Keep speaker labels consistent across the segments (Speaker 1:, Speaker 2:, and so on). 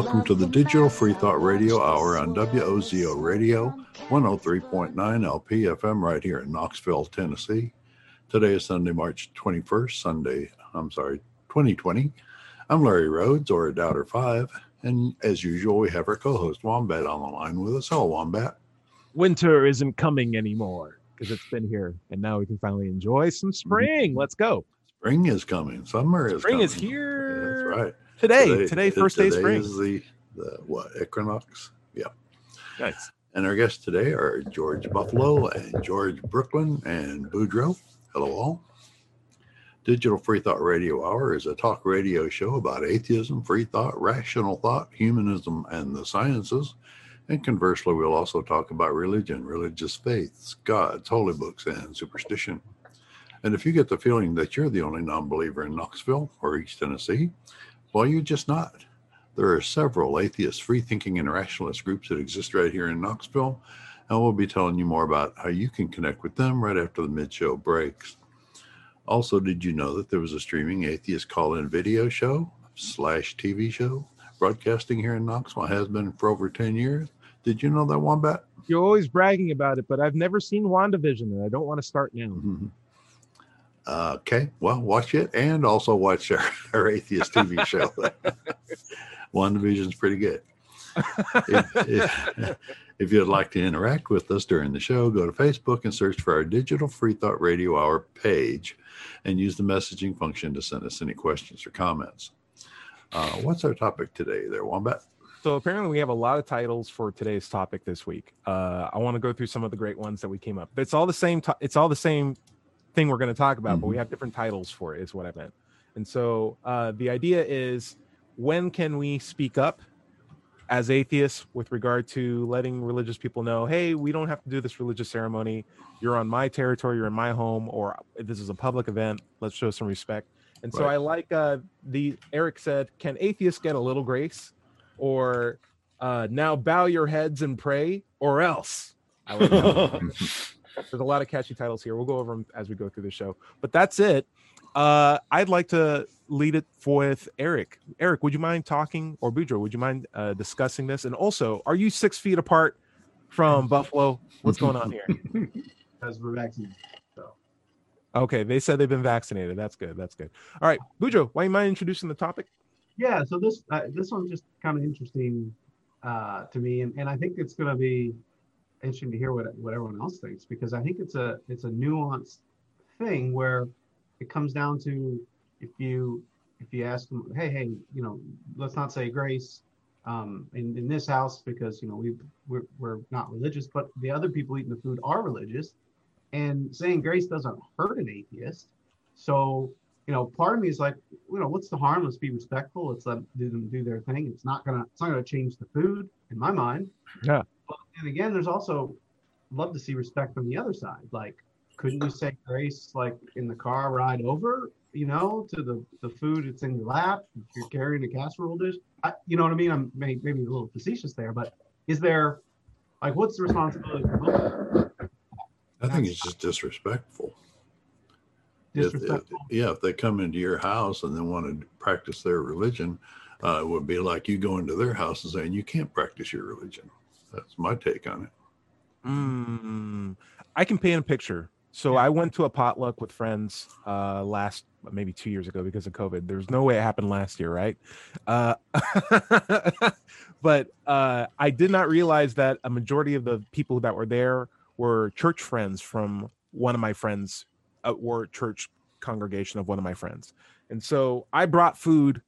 Speaker 1: Welcome to the Digital Free Thought Radio Hour on WOZO Radio 103.9 LP FM right here in Knoxville, Tennessee. Today is Sunday, March 21st, Sunday, I'm sorry, 2020. I'm Larry Rhodes or a Doubter 5, and as usual, we have our co host Wombat on the line with us. Hello, Wombat.
Speaker 2: Winter isn't coming anymore because it's been here, and now we can finally enjoy some mm-hmm. spring. Let's go.
Speaker 1: Spring is coming. Summer is coming.
Speaker 2: Spring
Speaker 1: coming.
Speaker 2: is here.
Speaker 1: That's right.
Speaker 2: Today, today, first day of spring.
Speaker 1: is the, the what equinox? Yeah.
Speaker 2: Nice.
Speaker 1: And our guests today are George Buffalo and George Brooklyn and Boudreaux. Hello, all. Digital Free Thought Radio Hour is a talk radio show about atheism, free thought, rational thought, humanism, and the sciences. And conversely, we'll also talk about religion, religious faiths, gods, holy books, and superstition. And if you get the feeling that you're the only non believer in Knoxville or East Tennessee, well, you're just not. There are several atheist, free thinking, and rationalist groups that exist right here in Knoxville, and we'll be telling you more about how you can connect with them right after the mid show breaks. Also, did you know that there was a streaming atheist call in video show slash TV show broadcasting here in Knoxville? Has been for over 10 years. Did you know that, Wombat?
Speaker 2: You're always bragging about it, but I've never seen WandaVision, and I don't want to start now.
Speaker 1: Mhm. Okay, well, watch it and also watch our, our atheist TV show. WandaVision's pretty good. if, if, if you'd like to interact with us during the show, go to Facebook and search for our Digital Free Thought Radio Hour page and use the messaging function to send us any questions or comments. Uh, what's our topic today, there, Wombat?
Speaker 2: So apparently, we have a lot of titles for today's topic this week. Uh, I want to go through some of the great ones that we came up. It's all the same. It's all the same thing we're going to talk about, but we have different titles for it. Is what I meant. And so uh, the idea is, when can we speak up as atheists with regard to letting religious people know, hey, we don't have to do this religious ceremony. You're on my territory. You're in my home, or this is a public event. Let's show some respect. And so
Speaker 1: Right.
Speaker 2: I like uh, the Eric said, can atheists get a little grace? or uh, now bow your heads and pray, or else. I like that. There's a lot of catchy titles here. We'll go over them as we go through the show. But that's it. Uh, I'd like to lead it with Eric. Eric, would you mind talking, or Boudreaux, would you mind uh, discussing this? And also, are you six feet apart from Buffalo? What's going on here?
Speaker 3: Because we're vaccinated. So
Speaker 2: Okay, they said they've been vaccinated. That's good. That's good. All right, Boudreaux, why you mind introducing the topic?
Speaker 3: yeah, so this uh, this one's just kind of interesting uh, to me, and, and I think it's going to be interesting to hear what what everyone else thinks because I think it's a it's a nuanced thing where it comes down to if you if you ask them, hey hey, you know, let's not say grace um, in in this house because you know we we're, we're not religious, but the other people eating the food are religious, and saying grace doesn't hurt an atheist. So you know, part of me is like, you know, what's the harm? Let's be respectful. Let's let them do their thing. It's not gonna it's not gonna change the food in my mind.
Speaker 2: Yeah.
Speaker 3: And again, there's also love to see respect from the other side. Like, couldn't you say grace like in the car ride over, you know, to the the food it's in your lap, if you're carrying a casserole dish? I, you know what I mean? I'm may, maybe a little facetious there, but is there like what's the responsibility?
Speaker 1: I think it's just disrespectful. If- if- yeah, if they come into your house and they want to practice their religion, uh, it would be like you go into their house and saying you can't practice your religion. That's my take on it.
Speaker 2: Mm, I can paint a picture. So I went to a potluck with friends uh, last maybe two years ago because of COVID. There's no way it happened last year, right? Uh, but uh, I did not realize that a majority of the people that were there were church friends from one of my friends, uh, or church congregation of one of my friends. And so I brought food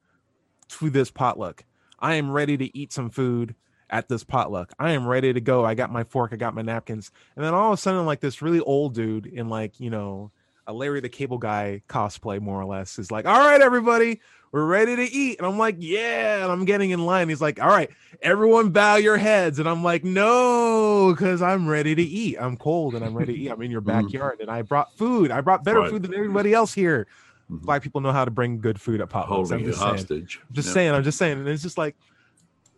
Speaker 2: to this potluck. I am ready to eat some food at this potluck. I am ready to go. I got my fork, I got my napkins. And then all of a sudden, like this really old dude in like, you know, a Larry the Cable Guy cosplay, more or less, is like, all right, everybody, we're ready to eat. And I'm like, yeah. And I'm getting in line. He's like, all right, everyone bow your heads. And I'm like, no, because I'm ready to eat. I'm cold and I'm ready to eat. I'm in your
Speaker 1: Mhm.
Speaker 2: backyard and I brought food. I brought better
Speaker 1: Right.
Speaker 2: food than everybody else here.
Speaker 1: Mhm.
Speaker 2: Black people know how to bring good food at potlucks. I'm just saying.
Speaker 1: hostage.
Speaker 2: Just
Speaker 1: Yeah.
Speaker 2: saying, I'm just saying. And it's just like,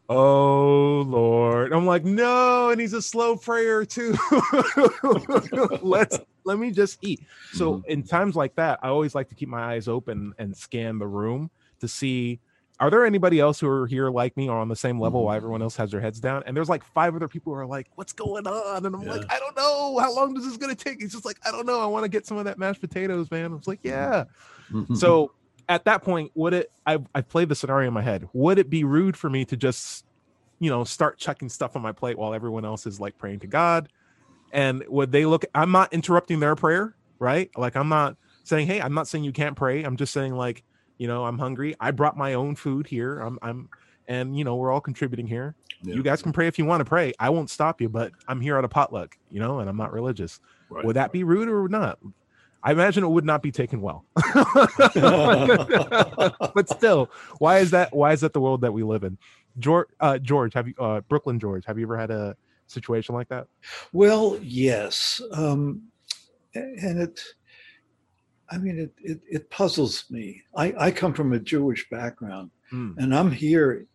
Speaker 2: oh Lord. I'm like, no, and he's a slow prayer too. Let's let me just eat. So
Speaker 1: Mhm.
Speaker 2: in times like that, I always like to keep my eyes open and scan the room to see are there anybody else who are here like me or on the same level
Speaker 1: Mhm.
Speaker 2: while everyone else has their heads down? And there's like five other people who are like, what's going on? And I'm like, I don't know. How long is this gonna take? He's just like, I don't know. I want to get some of that mashed potatoes, man. I was like, yeah.
Speaker 1: Mhm.
Speaker 2: so at that point, would it I I played the scenario in my head. Would it be rude for me to just, you know, start chucking stuff on my plate while everyone else is like praying to God? And would they look I'm not interrupting their prayer, right? Like I'm not saying, hey, I'm not saying you can't pray. I'm just saying like, you know, I'm hungry. I brought my own food here. I'm I'm and you know, we're all contributing here.
Speaker 1: Yeah.
Speaker 2: You guys can pray if you want to pray. I won't stop you, but I'm here at a potluck, you know, and I'm not religious.
Speaker 1: Right.
Speaker 2: Would that be rude or not? I imagine it would not be taken well. but still, why is that? Why is that the world that we live in? George, uh, George, have you, uh, Brooklyn, George, have you ever had a situation like that?
Speaker 4: Well, yes, um, and it. I mean, it, it, it puzzles me. I, I come from a Jewish background,
Speaker 2: Mm.
Speaker 4: and I'm here.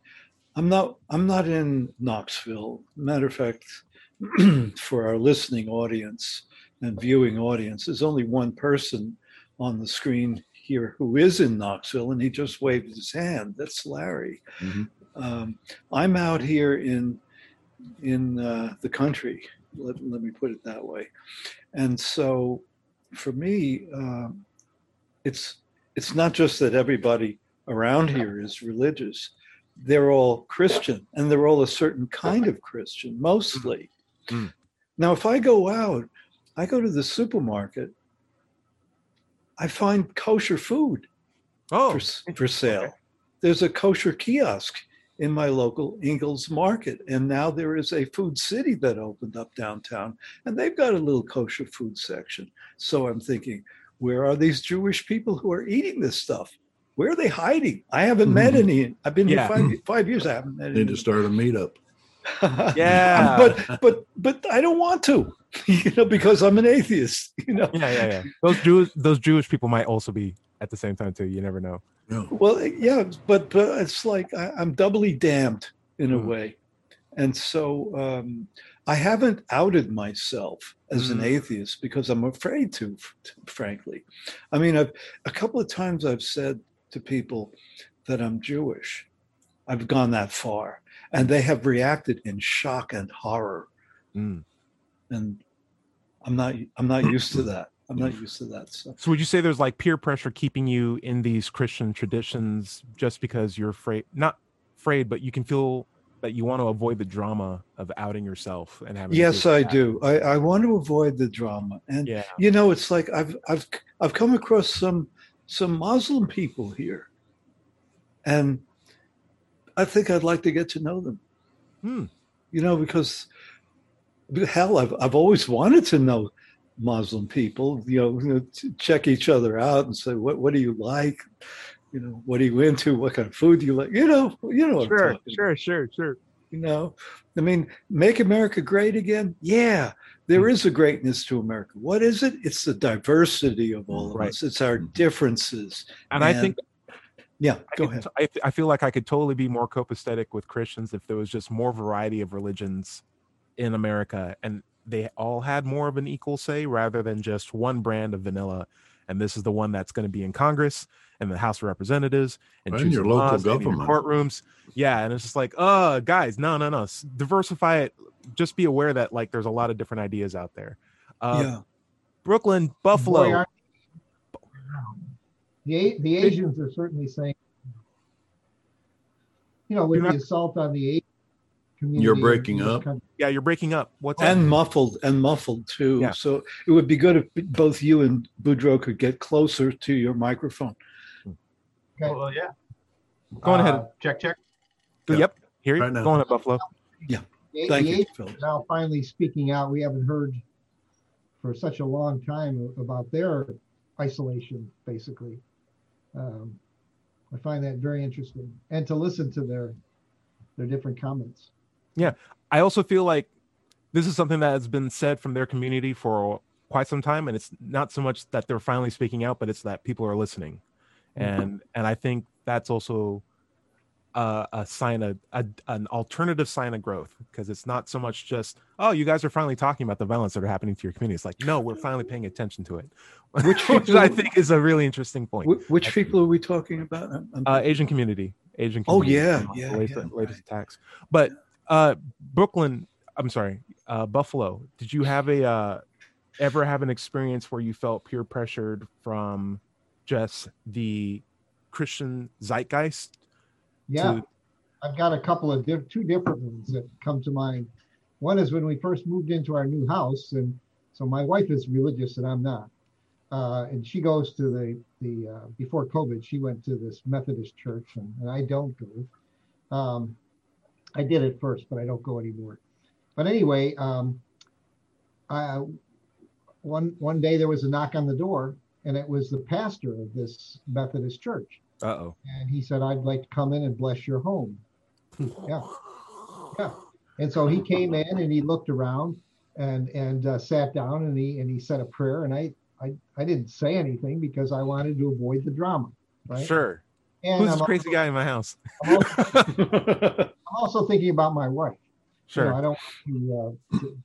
Speaker 4: I'm not. I'm not in Knoxville. Matter of fact, for our listening audience and viewing audience, there's only one person on the screen here who is in Knoxville, and he just waved his hand. That's Larry.
Speaker 1: Mhm.
Speaker 4: Um, I'm out here in in uh, the country. Let, let me put it that way. And so, for me, um, it's it's not just that everybody around here is religious. They're all Christian, and they're all a certain kind of Christian, mostly.
Speaker 2: Mm.
Speaker 4: Now, if I go out, I go to the supermarket. I find kosher food
Speaker 2: Oh,
Speaker 4: for, for sale. There's a kosher kiosk in my local Ingles Market, and now there is a food city that opened up downtown, and they've got a little kosher food section. So I'm thinking, where are these Jewish people who are eating this stuff? Where are they hiding? I haven't met
Speaker 1: Mhm.
Speaker 4: any. I've been
Speaker 2: Yeah.
Speaker 4: here five, five years. I haven't met
Speaker 1: Need
Speaker 4: any.
Speaker 1: to start a meetup.
Speaker 2: Yeah,
Speaker 4: but but but I don't want to, you know, because I'm an atheist. You know.
Speaker 2: yeah, yeah, yeah. Those Jews, those Jewish people might also be at the same time too. You never know.
Speaker 1: No.
Speaker 4: Well, yeah, but, but it's like I, I'm doubly damned in a
Speaker 2: Mhm.
Speaker 4: way. And so um, I haven't outed myself as an
Speaker 2: Mhm.
Speaker 4: atheist because I'm afraid to, f- frankly. I mean, I've, a couple of times I've said to people that I'm Jewish. I've gone that far. And they have reacted in shock and horror.
Speaker 2: Mm.
Speaker 4: And I'm not I'm not used to that. I'm not used to that. So
Speaker 2: So would you say there's like peer pressure keeping you in these Christian traditions just because you're afraid, not afraid, but you can feel that you want to avoid the drama of outing yourself and having.
Speaker 4: yes, I do. I, I want to avoid the drama. And
Speaker 2: Yeah.
Speaker 4: you know it's like i've i've i've come across some some muslim people here and i think i'd like to get to know them.
Speaker 2: Hmm.
Speaker 4: you know because hell i've, I've always wanted to know muslim people you know, to check each other out and say what what do you like? You know what are you into? What kind of food do you like? You know you know
Speaker 2: Sure, sure, sure, sure.
Speaker 4: you know i mean make america great again? Yeah there
Speaker 2: Hmm.
Speaker 4: is a greatness to america. What is it? It's the diversity of all of
Speaker 2: Right.
Speaker 4: us. It's our differences
Speaker 2: And I think
Speaker 4: yeah
Speaker 2: I
Speaker 4: go
Speaker 2: could
Speaker 4: ahead
Speaker 2: t- I, I feel like I could totally be more copacetic with Christians if there was just more variety of religions in America and they all had more of an equal say rather than just one brand of vanilla. And this is the one that's going to be in Congress and the House of Representatives and,
Speaker 1: And your
Speaker 2: choosing
Speaker 1: local
Speaker 2: laws and your courtrooms. Yeah, and it's just like, uh, guys, no, no, no, diversify it. Just be aware that like there's a lot of different ideas out there. Uh,
Speaker 4: yeah
Speaker 2: Brooklyn, Buffalo.
Speaker 5: Boy, aren't- The, the Asians are certainly saying, you know, with
Speaker 2: You're
Speaker 5: the
Speaker 2: not-
Speaker 5: assault on the Asian community. in
Speaker 1: breaking up.
Speaker 5: country.
Speaker 2: yeah, you're breaking up. What's that?
Speaker 4: and muffled and muffled too
Speaker 2: Yeah.
Speaker 4: so it would be good if both you and boudreaux could get closer to your microphone
Speaker 5: Okay.
Speaker 3: Well, yeah.
Speaker 2: Go on ahead.
Speaker 3: Uh, check, check.
Speaker 1: Yeah.
Speaker 2: Yep. Here you
Speaker 1: Right now.
Speaker 2: going at Buffalo.
Speaker 5: The,
Speaker 4: thank
Speaker 5: the
Speaker 4: you Phil.
Speaker 5: now finally speaking out. We haven't heard for such a long time about their isolation, basically. Um, I find that very interesting, and to listen to their their different comments.
Speaker 2: Yeah, I also feel like this is something that has been said from their community for quite some time, and it's not so much that they're finally speaking out, but it's that people are listening, and and I think that's also a, a sign of a, an alternative sign of growth because it's not so much just oh you guys are finally talking about the violence that are happening to your community. It's like no, we're finally paying attention to it,
Speaker 4: Which
Speaker 2: which I think is a really interesting point.
Speaker 4: Wh- which people are we talking about
Speaker 2: Uh, Asian community, Asian.
Speaker 4: Oh,
Speaker 2: community
Speaker 4: yeah, yeah,
Speaker 2: latest,
Speaker 4: yeah,
Speaker 2: latest
Speaker 4: right.
Speaker 2: attacks. But uh, Brooklyn, I'm sorry, uh, Buffalo. Did you have a uh, ever have an experience where you felt peer pressured from just the Christian zeitgeist?
Speaker 5: Yeah,
Speaker 2: to-
Speaker 5: I've got a couple of diff- two different ones that come to mind. One is when we first moved into our new house, and so my wife is religious and I'm not, uh, and she goes to the the uh, before COVID she went to this Methodist church, and, and I don't go. Um, I did at first, but I don't go anymore. But anyway, um, I, one one day there was a knock on the door, and it was the pastor of this Methodist church
Speaker 2: Uh oh.
Speaker 5: and he said, "I'd like to come in and bless your home." yeah, yeah. And so he came in and he looked around and and uh, sat down and he and he said a prayer and I I I didn't say anything because I wanted to avoid the drama, right?
Speaker 2: Sure.
Speaker 5: And
Speaker 2: Who's
Speaker 5: I'm
Speaker 2: this crazy
Speaker 5: also,
Speaker 2: guy in my house?
Speaker 5: I'm also, I'm also thinking about my wife. You know,
Speaker 2: Sure.
Speaker 5: I don't want to, uh, to-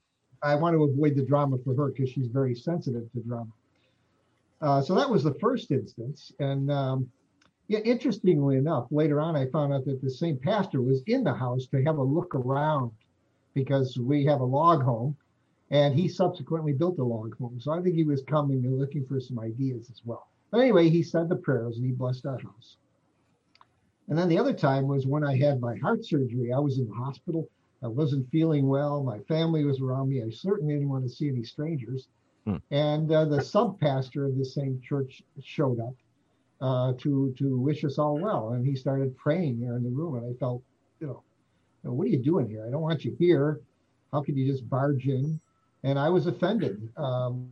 Speaker 5: I want to avoid the drama for her because she's very sensitive to drama. Uh, so that was the first instance. And um, yeah, interestingly enough, later on, I found out that the same pastor was in the house to have a look around because we have a log home and he subsequently built a log home. So I think he was coming and looking for some ideas as well. But anyway, he said the prayers and he blessed our house. And then the other time was when I had my heart surgery. I was in the hospital. I wasn't feeling well. My family was around me. I certainly didn't want to see any strangers.
Speaker 2: Hmm.
Speaker 5: And uh, the sub pastor of the same church showed up uh, to to wish us all well, and he started praying there in the room. And I felt, you know, "You know, what are you doing here? I don't want you here. How could you just barge in? And I was offended. Um,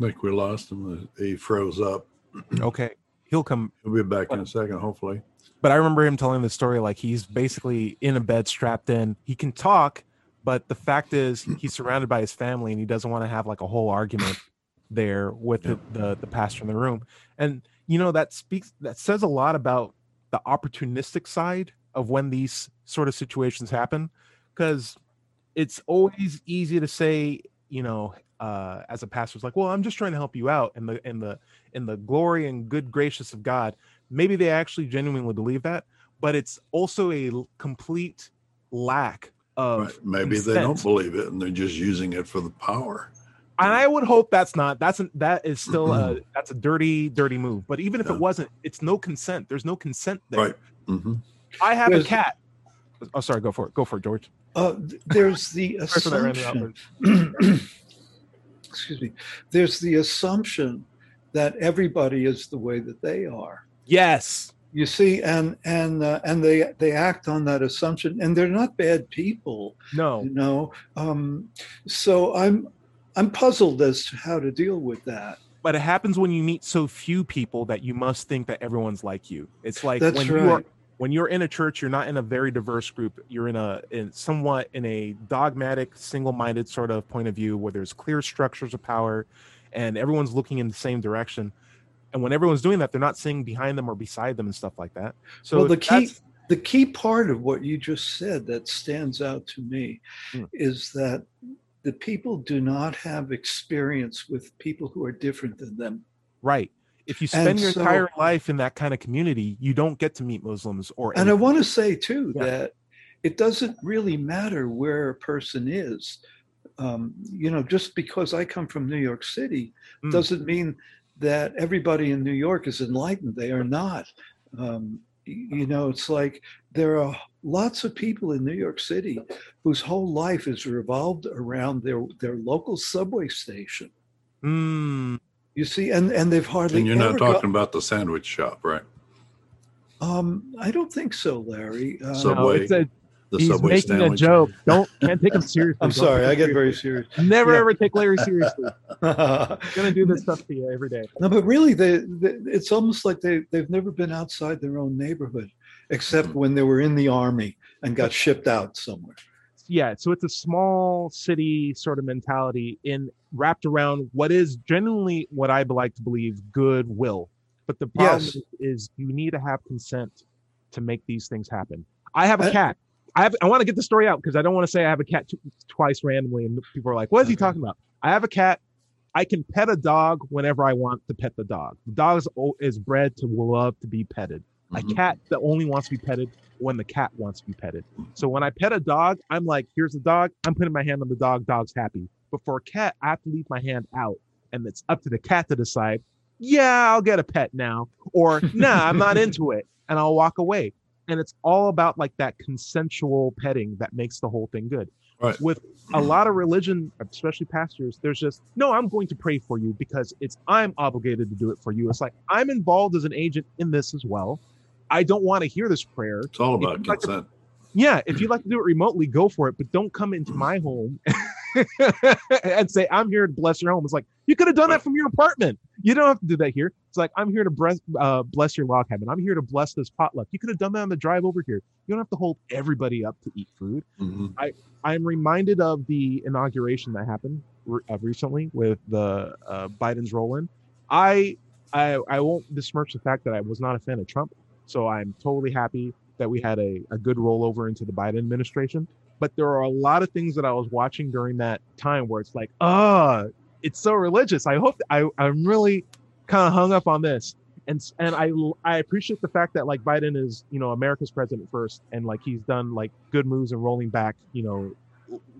Speaker 1: I think we lost him. He froze up.
Speaker 2: Okay. He'll come.
Speaker 1: He'll be back in a second, hopefully.
Speaker 2: But I remember him telling the story like he's basically in a bed strapped in. He can talk, but the fact is he's surrounded by his family and he doesn't want to have like a whole argument there with the, the the pastor in the room. And you know that speaks that says a lot about the opportunistic side of when these sort of situations happen because it's always easy to say, you know, uh, as a pastor, it's like, well, I'm just trying to help you out in the in the in the glory and good gracious of God. Maybe they actually genuinely believe that, but it's also a complete lack of.
Speaker 1: Right. Maybe they don't believe it and they're just using it for the power.
Speaker 2: And I would hope that's not. That's an, that is still a that's a dirty, dirty move. But even if
Speaker 1: Yeah.
Speaker 2: it wasn't, it's no consent. There's no consent there.
Speaker 1: Right. hmm
Speaker 2: I have a cat. Oh, sorry. Go for it. Go for it, George.
Speaker 4: Uh, there's the
Speaker 2: Sorry for that random
Speaker 4: assumption. excuse me. There's the assumption that everybody is the way that they are.
Speaker 2: Yes.
Speaker 4: You see, and and uh, and they they act on that assumption, and they're not bad people,
Speaker 2: No.
Speaker 4: you know. Um, so I'm I'm puzzled as to how to deal with that.
Speaker 2: But it happens when you meet so few people that you must think that everyone's like you. It's like
Speaker 4: That's
Speaker 2: when you are
Speaker 4: right.
Speaker 2: when you're in a church, you're not in a very diverse group. You're in a in somewhat in a dogmatic, single-minded sort of point of view where there's clear structures of power, and everyone's looking in the same direction. And when everyone's doing that, they're not seeing behind them or beside them and stuff like that. So
Speaker 4: well, the key the key part of what you just said that stands out to me
Speaker 2: Hmm.
Speaker 4: is that the people do not have experience with people who are different than them.
Speaker 2: right. If you
Speaker 4: And
Speaker 2: spend your
Speaker 4: so-
Speaker 2: entire life in that kind of community, you don't get to meet Muslims or.
Speaker 4: And I want to say too
Speaker 2: Yeah.
Speaker 4: that it doesn't really matter where a person is. Um, you know, just because I come from New York City
Speaker 2: Mm.
Speaker 4: doesn't mean that everybody in New York is enlightened. They are not. Um, you know, it's like there are lots of people in New York City whose whole life is revolved around their their local subway station.
Speaker 2: Mm,
Speaker 4: You see, and and they've hardly.
Speaker 1: And you're not
Speaker 4: ever got-
Speaker 1: talking about the sandwich shop, right?
Speaker 4: um, I don't think so, Larry. Uh,
Speaker 1: So-
Speaker 2: no,
Speaker 1: Subway,
Speaker 2: a,
Speaker 1: The
Speaker 2: he's
Speaker 1: subway
Speaker 2: making a joke. Don't can't take him seriously.
Speaker 4: I'm sorry, I
Speaker 2: him
Speaker 4: get very serious.
Speaker 2: Never
Speaker 4: Yeah.
Speaker 2: ever take Larry seriously.
Speaker 4: no,
Speaker 2: gonna do this stuff to you every day.
Speaker 4: but really, they, they, it's almost like they they've never been outside their own neighborhood, except
Speaker 1: Mm-hmm.
Speaker 4: when they were in the army and got shipped out somewhere.
Speaker 2: Yeah, so it's a small city sort of mentality in wrapped around what is genuinely what I like to believe goodwill. But the problem
Speaker 4: Yes.
Speaker 2: is, you need to have consent to make these things happen. I have a cat. I have. I want to get the story out because I don't want to say I have a cat t- twice randomly, and people are like, "What is he talking about?" I have a cat. I can pet a dog whenever I want to pet the dog. The dog is, is bred to love to be petted. A
Speaker 1: Mhm.
Speaker 2: cat that only wants to be petted when the cat wants to be petted. So when I pet a dog, I'm like, here's the dog. I'm putting my hand on the dog. Dog's happy. But for a cat, I have to leave my hand out, and it's up to the cat to decide. Yeah, I'll get a pet now, or nah, I'm not into it, and I'll walk away. And it's all about like that consensual petting that makes the whole thing good.
Speaker 1: Right.
Speaker 2: With a lot of religion, especially pastors, there's just no, I'm going to pray for you because it's I'm obligated to do it for you. It's like I'm involved as an agent in this as well. I don't want to hear this prayer.
Speaker 1: It's all about
Speaker 2: If you'd like to-
Speaker 1: consent.
Speaker 2: Yeah, if you'd like to do it remotely, go for it, but don't come into my home and say, I'm here to bless your home. It's like, you could have done that from your apartment. You don't have to do that here. It's like, I'm here to bless, uh, bless your log cabin. I'm here to bless this potluck. You could have done that on the drive over here. You don't have to hold everybody up to eat food.
Speaker 1: Mhm.
Speaker 2: I'm reminded of the inauguration that happened re- uh, recently with the uh, Biden's roll in. I, I I won't besmirch the fact that I was not a fan of Trump, so I'm totally happy that we had a, a good rollover into the Biden administration. But there are a lot of things that I was watching during that time where it's like, ah, it's so religious. I hope I I'm really kind of hung up on this. And and I I appreciate the fact that like Biden is you know America's president first, and like he's done like good moves and rolling back you know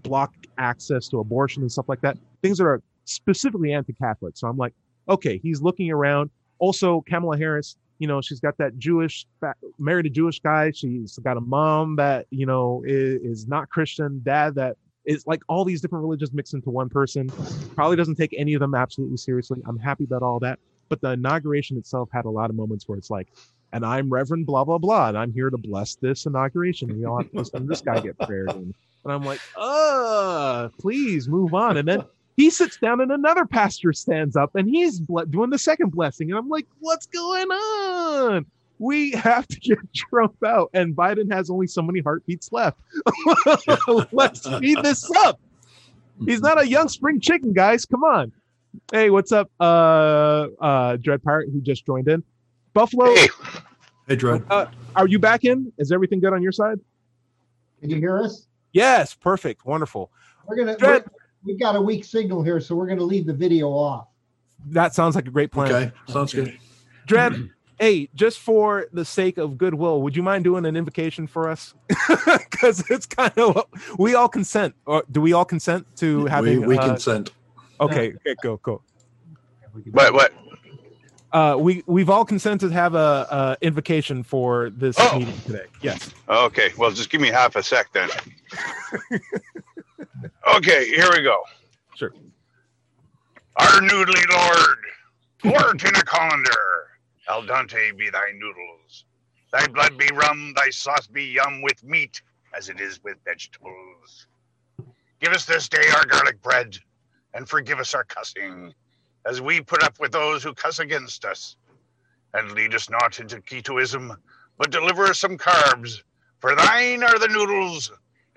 Speaker 2: block access to abortion and stuff like that. Things that are specifically anti-Catholic. So I'm like, okay, he's looking around. Also, Kamala Harris, you know, she's got that Jewish, married a Jewish guy. She's got a mom that you know is, is not Christian, dad that is like all these different religions mixed into one person. Probably doesn't take any of them absolutely seriously. I'm happy about all that. But the inauguration itself had a lot of moments where it's like, and I'm Reverend blah blah blah, and I'm here to bless this inauguration. We all have to listen to this guy get prayers in. And I'm like, uh, please move on. And then he sits down and another pastor stands up and he's ble- doing the second blessing. And I'm like, what's going on? We have to get Trump out. And Biden has only so many heartbeats left. Let's speed this up. He's not a young spring chicken, guys. Come on. Hey, what's up? Uh uh Dread Pirate who just joined in. Buffalo,
Speaker 6: Hey,
Speaker 1: Hey, Dread.
Speaker 2: are you back in? Is everything good on your side?
Speaker 5: Can you hear us?
Speaker 2: Yes, perfect. Wonderful.
Speaker 5: We're gonna,
Speaker 2: Dread.
Speaker 5: we're- we've got a weak signal here, so we're gonna leave the video off.
Speaker 2: That sounds like a great plan.
Speaker 1: Okay, sounds good.
Speaker 2: Dread, hey, just for the sake of goodwill, would you mind doing an invocation for us? Because it's kind of we all consent. Or do we all consent to
Speaker 1: We,
Speaker 2: having?
Speaker 1: we
Speaker 2: uh,
Speaker 1: consent.
Speaker 2: Okay, okay, go, go.
Speaker 6: what? What?
Speaker 2: Uh, we we've all consented to have a, a invocation for this
Speaker 6: Oh.
Speaker 2: meeting today. Yes.
Speaker 6: Okay, well, just give me half a sec then. okay, here we go.
Speaker 2: Sure.
Speaker 6: Our noodly lord, port in a colander, al dente be thy noodles. Thy blood be rum, thy sauce be yum with meat, as it is with vegetables. Give us this day our garlic bread, and forgive us our cussing, as we put up with those who cuss against us. And lead us not into ketoism, but deliver us some carbs, for thine are the noodles,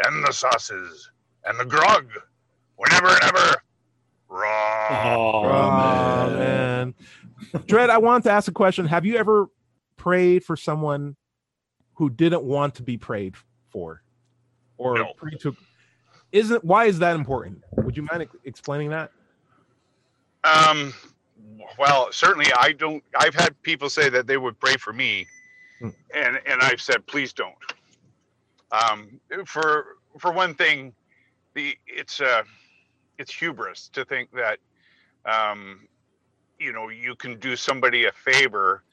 Speaker 6: and the sauces, and the grog, whenever and ever. Raw.
Speaker 2: Oh,
Speaker 1: man.
Speaker 2: man. Dread, I wanted to ask a question. Have you ever prayed for someone who didn't want to be prayed for? Or
Speaker 6: No.
Speaker 2: prayed to isn't why is that important? Would you mind explaining that?
Speaker 6: Um, well, certainly I don't. I've had people say that they would pray for me,
Speaker 2: Hmm.
Speaker 6: and and I've said please don't. Um, for for one thing, the it's uh it's hubris to think that um, you know you can do somebody a favor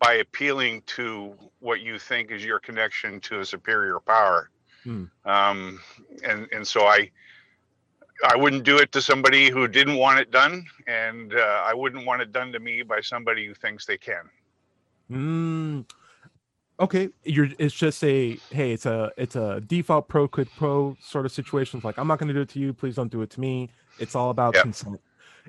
Speaker 6: by appealing to what you think is your connection to a superior power.
Speaker 2: Hmm.
Speaker 6: Um, and and so I I wouldn't do it to somebody who didn't want it done, and uh, I wouldn't want it done to me by somebody who thinks they can.
Speaker 2: Mm, okay, you're. It's just a hey. It's a it's a default pro quid pro sort of situation. It's like I'm not going to do it to you. Please don't do it to me. It's all about
Speaker 6: Yeah.
Speaker 2: consent.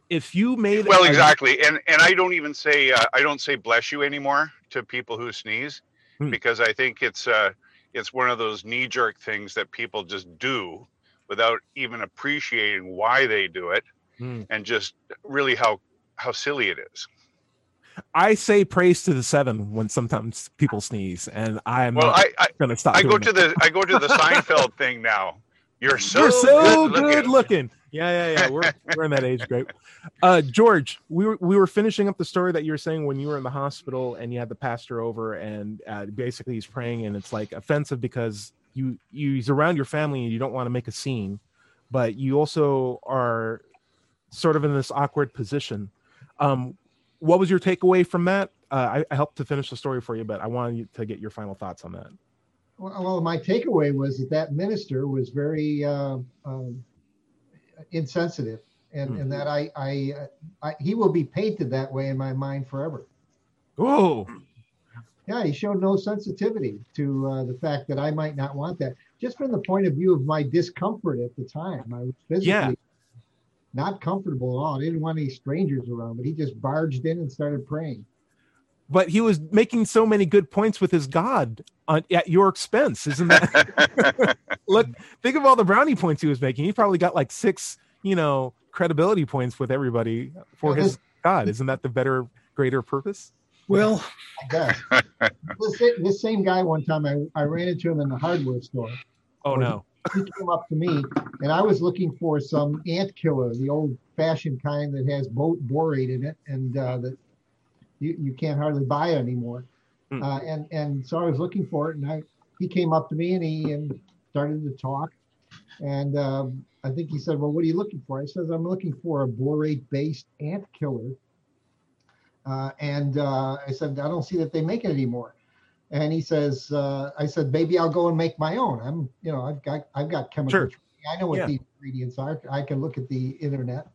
Speaker 2: If you made
Speaker 6: Well, exactly, and and I don't even say uh, I don't say bless you anymore to people who sneeze,
Speaker 2: Hmm.
Speaker 6: because I think it's uh it's one of those knee jerk things that people just do without even appreciating why they do it,
Speaker 2: Hmm.
Speaker 6: and just really how how silly it is.
Speaker 2: I say praise to the seven when sometimes people sneeze, and I'm
Speaker 6: Well, I I,
Speaker 2: going to stop.
Speaker 6: I go to the I go to the Seinfeld thing now. You're so
Speaker 2: You're so
Speaker 6: good
Speaker 2: good
Speaker 6: looking.
Speaker 2: looking. Yeah, yeah, yeah. We're we're in that age group. Uh, George, we were we were finishing up the story that you were saying when you were in the hospital and you had the pastor over and uh, basically he's praying and it's like offensive because you, you he's around your family and you don't want to make a scene, but you also are sort of in this awkward position. Um, what was your takeaway from that? Uh, I, I helped to finish the story for you, but I wanted you to get your final thoughts on that.
Speaker 5: Well, my takeaway was that that minister was very uh, um, insensitive, and,
Speaker 2: Hmm.
Speaker 5: and that I, I, I, he will be painted that way in my mind forever.
Speaker 2: Oh,
Speaker 5: Yeah, he showed no sensitivity to uh, the fact that I might not want that. Just from the point of view of my discomfort at the time, I was physically
Speaker 2: Yeah.
Speaker 5: Not comfortable at all. I didn't want any strangers around, but he just barged in and started praying.
Speaker 2: but he was making so many good points with his God on, at your expense, isn't that? Look, think of all the brownie points he was making. He probably got like six, you know, credibility points with everybody for
Speaker 5: Yeah,
Speaker 2: his God. Isn't that the better, greater purpose?
Speaker 4: Well,
Speaker 5: I guess. this, this same guy, one time I, I ran into him in the hardware store.
Speaker 2: Oh no.
Speaker 5: He came up to me and I was looking for some ant killer, the old fashioned kind that has bo- borate in it and uh, that you, you can't hardly buy it anymore.
Speaker 2: Hmm.
Speaker 5: Uh, and, and so I was looking for it and I, he came up to me and he and started to talk. And um, I think he said, well, what are you looking for? I says, I'm looking for a borate based ant killer. Uh, and uh, I said, I don't see that they make it anymore. And he says, uh, I said, maybe I'll go and make my own. I'm, you know, I've got, I've got chemical.
Speaker 2: Sure.
Speaker 5: I know what
Speaker 2: Yeah.
Speaker 5: the ingredients are. I can look at the internet.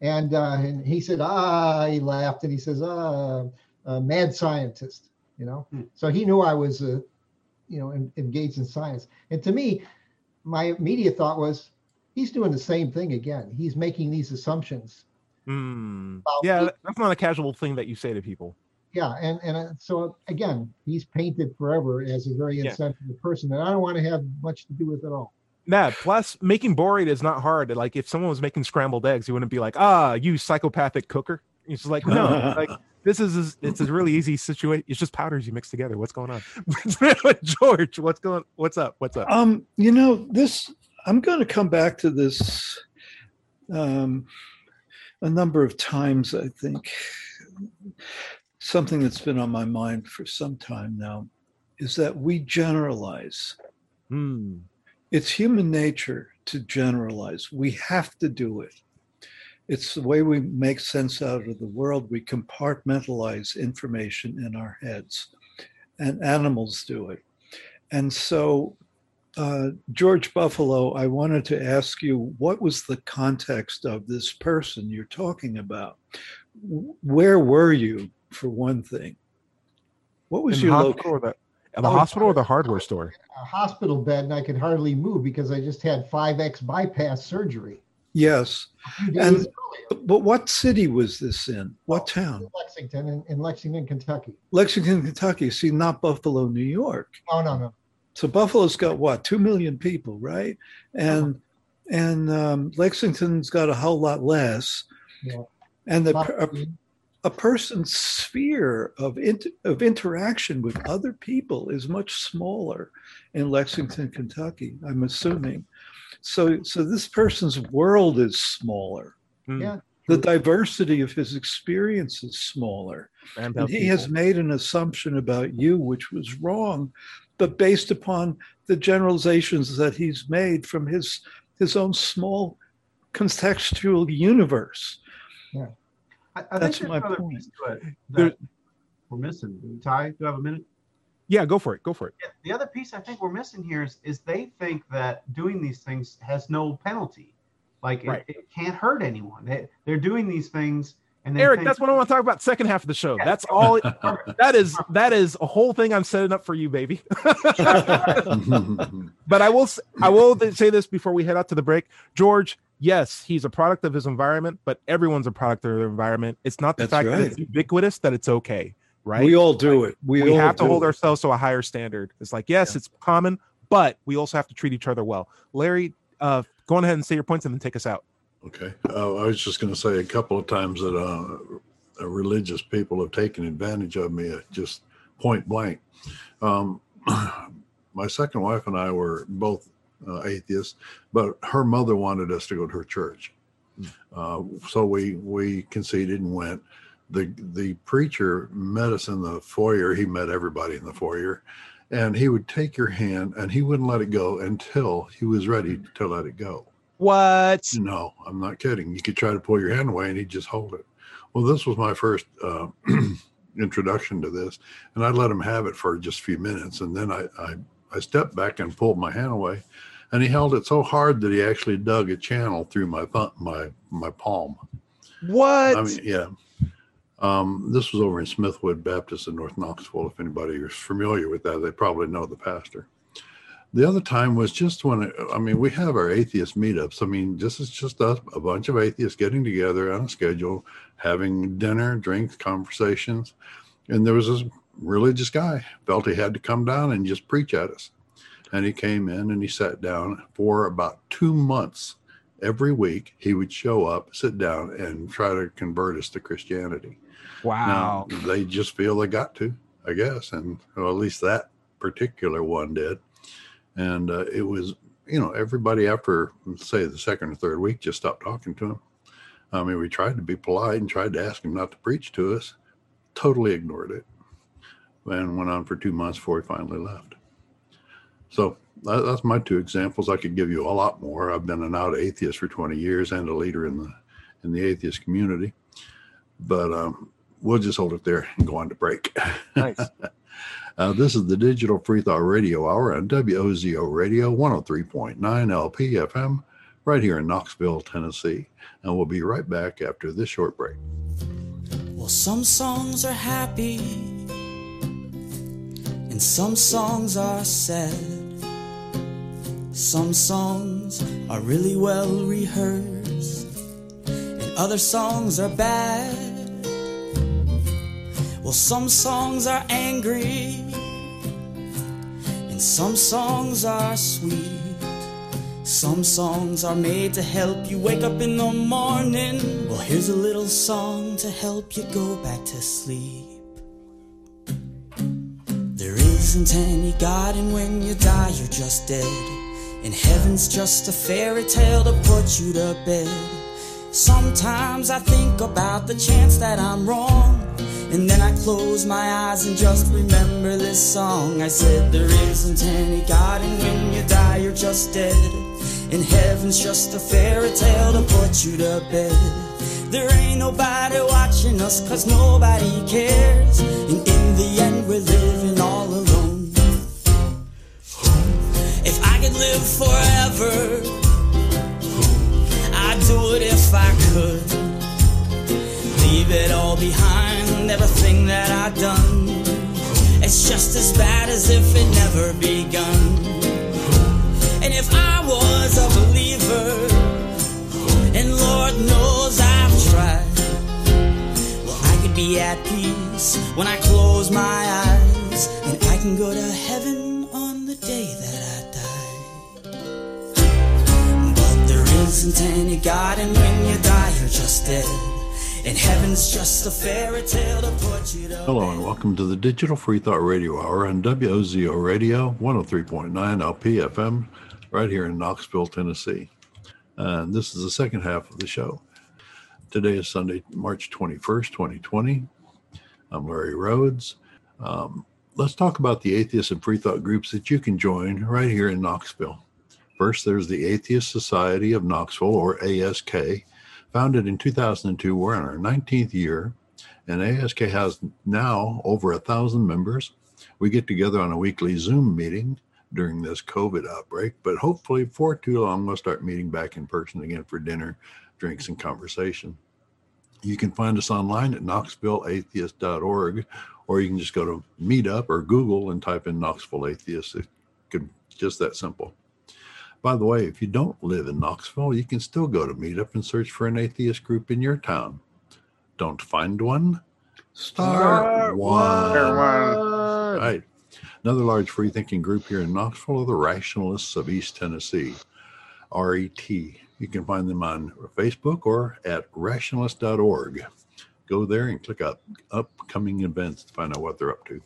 Speaker 5: And, uh, and he said, ah, he laughed and he says, ah, a mad scientist, you know?
Speaker 3: Hmm.
Speaker 5: So he knew I was, uh, you know, en- engaged in science. And to me, my immediate thought was, he's doing the same thing again. He's making these assumptions. Well,
Speaker 2: Yeah, that's not a casual thing that you say to people.
Speaker 5: Yeah, and and uh, so again, he's painted forever as a very
Speaker 2: Yeah.
Speaker 5: insensitive person that I don't want to have much to do with at all.
Speaker 2: Nah, plus making borate is not hard. Like if someone was making scrambled eggs, you wouldn't be like, ah, you psychopathic cooker. It's just like, no, like this is it's a really easy situation. It's just powders you mix together. What's going on? George, what's going what's up? What's up?
Speaker 4: um, you know, this I'm going to come back to this um, a number of times. I think something that's been on my mind for some time now is that we generalize.
Speaker 2: Hmm.
Speaker 4: It's human nature to generalize. We have to do it. It's the way we make sense out of the world. We compartmentalize information in our heads, and animals do it. And so, uh, George Buffalo, I wanted to ask you what was the context of this person you're talking about? Where were you, for one thing? What was
Speaker 2: In
Speaker 4: your
Speaker 2: hospital
Speaker 4: location?
Speaker 2: or the, at the
Speaker 5: Oh,
Speaker 2: hospital or the hardware store?
Speaker 5: A hospital bed, and I could hardly move because I just had 5x bypass surgery.
Speaker 4: Yes.
Speaker 5: A few days
Speaker 4: And-
Speaker 5: earlier
Speaker 4: But what city was this in? What town?
Speaker 5: in Lexington, in, in Lexington, Kentucky.
Speaker 4: Lexington, Kentucky. See, not Buffalo, New York.
Speaker 5: Oh no, no.
Speaker 4: So Buffalo's got what, two million people, right? And and um, Lexington's got a whole lot less.
Speaker 5: Yeah.
Speaker 4: And the,
Speaker 5: Not-
Speaker 4: a, a person's sphere of int, of interaction with other people is much smaller in Lexington, Kentucky. I'm assuming. So so this person's world is smaller.
Speaker 2: Hmm.
Speaker 5: Yeah.
Speaker 4: The diversity of his experience is smaller.
Speaker 2: And
Speaker 4: And he has made an assumption about you, which was wrong, but based upon the generalizations that he's made from his his own small contextual universe.
Speaker 3: I, I
Speaker 4: That's
Speaker 3: think
Speaker 4: my
Speaker 3: there's another
Speaker 4: point.
Speaker 3: piece to it that we're missing. Ty, do you have a minute?
Speaker 2: yeah, go for it. Go for it.
Speaker 3: Yeah, the other piece I think we're missing here is, is they think that doing these things has no penalty. Like it,
Speaker 2: Right.
Speaker 3: it can't hurt anyone. They, they're doing these things and
Speaker 2: Eric,
Speaker 3: think,
Speaker 2: that's what I want to talk about. Second half of the show.
Speaker 3: Yeah.
Speaker 2: That's all. that is that is a whole thing I'm setting up for you, baby. but I will s- I will say this before we head out to the break. George, yes, he's a product of his environment, but everyone's a product of their environment. It's not the
Speaker 4: That's
Speaker 2: fact that it's ubiquitous that it's okay, right?
Speaker 4: We all do it. We,
Speaker 2: we
Speaker 4: all
Speaker 2: have to hold
Speaker 4: it.
Speaker 2: ourselves to a higher standard. It's like, yes, it's common, but we also have to treat each other well. Larry, uh, go on ahead and say your points and then take us out.
Speaker 1: Okay. Uh, I was just going to say a couple of times that uh, uh, religious people have taken advantage of me, uh, just point blank. Um, my second wife and I were both uh, atheist, but her mother wanted us to go to her church. Uh, so we we conceded and went. The the preacher met us in the foyer. He met everybody in the foyer, and he would take your hand and he wouldn't let it go until he was ready to let it go.
Speaker 2: What?
Speaker 1: No, I'm not kidding. You could try to pull your hand away and he'd just hold it. Well, this was my first uh, introduction to this, and I let him have it for just a few minutes, and then I, I I stepped back and pulled my hand away, and he held it so hard that he actually dug a channel through my my my palm.
Speaker 2: What?
Speaker 1: I mean, yeah. Um, this was over in Smithwood Baptist in North Knoxville. If anybody is familiar with that, they probably know the pastor. The other time was just when I mean we have our atheist meetups. I mean, this is just us, a bunch of atheists getting together on a schedule, having dinner, drinks, conversations, and there was this religious guy felt he had to come down and just preach at us, and he came in and he sat down for about two months. Every week he would show up, sit down, and try to convert us to Christianity.
Speaker 2: wow.
Speaker 1: Now, they just feel they got to, I guess, and well, at least that particular one did. And uh, it was, you know, everybody after say the second or third week just stopped talking to him. I mean, we tried to be polite and tried to ask him not to preach to us. Totally ignored it, and went on for two months before he finally left. So that, that's my two examples. I could give you a lot more. I've been an out atheist for 20 years and a leader in the in the atheist community, but um, we'll just hold it there and go on to break.
Speaker 2: Nice.
Speaker 1: Uh, this is the Digital Free Thought Radio Hour on WOZO Radio 103.9 LP FM right here in Knoxville, Tennessee. And we'll be right back after this short break.
Speaker 7: Well, some songs are happy, and some songs are sad. Some songs are really well rehearsed, and other songs are bad. Well, some songs are angry, and some songs are sweet. Some songs are made to help you wake up in the morning. Well, here's a little song to help you go back to sleep. There isn't any God, and when you die, you're just dead. And heaven's just a fairy tale to put you to bed. Sometimes I think about the chance that I'm wrong. And then I close my eyes and just remember this song. I said, There isn't any God, and when you die, you're just dead. And heaven's just a fairy tale to put you to bed. There ain't nobody watching us, cause nobody cares. And in the end, we're living all alone. Could live forever, I'd do it if I could. Leave it all behind, everything that I've done. It's just as bad as if it never begun. And if I was a believer, and Lord knows I've tried, well, I could be at peace when I close my eyes, and I can go to heaven on the day that I isn't any God, and when you die, you're just dead. And heaven's just a fairy tale to put you to
Speaker 1: Hello, and welcome to the Digital Free Thought Radio Hour on WOZO Radio 103.9 LPFM, right here in Knoxville, Tennessee. And this is the second half of the show. Today is Sunday, March 21st, 2020. I'm Larry Rhodes. Um, let's talk about the atheist and free thought groups that you can join right here in Knoxville. First, there's the Atheist Society of Knoxville, or ASK, founded in 2002. We're in our 19th year, and ASK has now over a thousand members. We get together on a weekly Zoom meeting during this COVID outbreak, but hopefully, for too long, we'll start meeting back in person again for dinner, drinks, and conversation. You can find us online at knoxvilleatheist.org, or you can just go to Meetup or Google and type in Knoxville Atheist. It could just that simple. By the way, if you don't live in Knoxville, you can still go to Meetup and search for an atheist group in your town. Don't find one? Start one. Right. Another large free thinking group here in Knoxville are the Rationalists of East Tennessee, RET. You can find them on Facebook or at rationalist.org. Go there and click up upcoming events to find out what they're up to.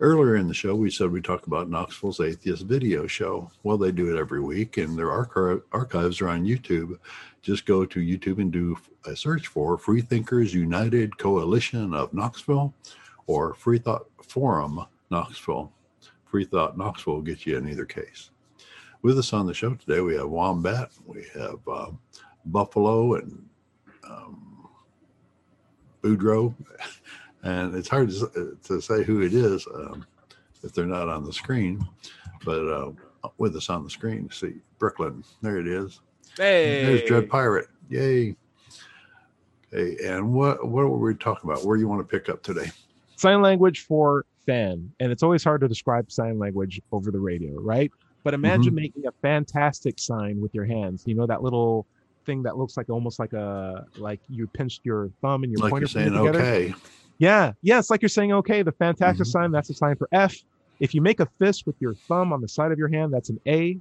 Speaker 1: Earlier in the show, we said we talk about Knoxville's Atheist Video Show. Well, they do it every week, and their archi- archives are on YouTube. Just go to YouTube and do a search for Free Thinkers United Coalition of Knoxville or Free Thought Forum Knoxville. Free Thought Knoxville will get you in either case. With us on the show today, we have Wombat, we have uh, Buffalo, and um, Boudreaux. And it's hard to, to say who it is um, if they're not on the screen. But uh, with us on the screen, see Brooklyn. There it is.
Speaker 2: Hey,
Speaker 1: There's Dread Pirate. Yay. Hey, and what what were we talking about? Where do you want to pick up today?
Speaker 2: sign language for fan, and it's always hard to describe sign language over the radio, right? But imagine
Speaker 1: Mm-hmm.
Speaker 2: making a fantastic sign with your hands. You know that little thing that looks like almost like a like you pinched your thumb and your
Speaker 1: Like
Speaker 2: pointer
Speaker 1: you're saying,
Speaker 2: finger together.
Speaker 1: okay.
Speaker 2: Yeah, yeah, it's like you're saying okay. The fantastic
Speaker 1: Mhm.
Speaker 2: sign that's a sign for F. If you make a fist with your thumb on the side of your hand, that's an A.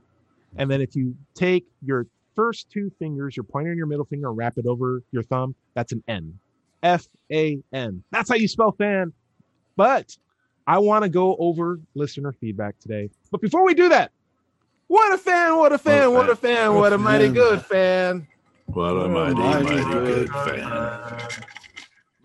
Speaker 2: And then if you take your first two fingers, your pointer and your middle finger, and wrap it over your thumb, that's an N. F A N. That's how you spell fan. But I want to go over listener feedback today. But before we do that, what a fan, what a fan, what a fan, what a mighty good fan.
Speaker 1: What a mighty,
Speaker 4: mighty
Speaker 1: mighty
Speaker 4: good
Speaker 1: good fan.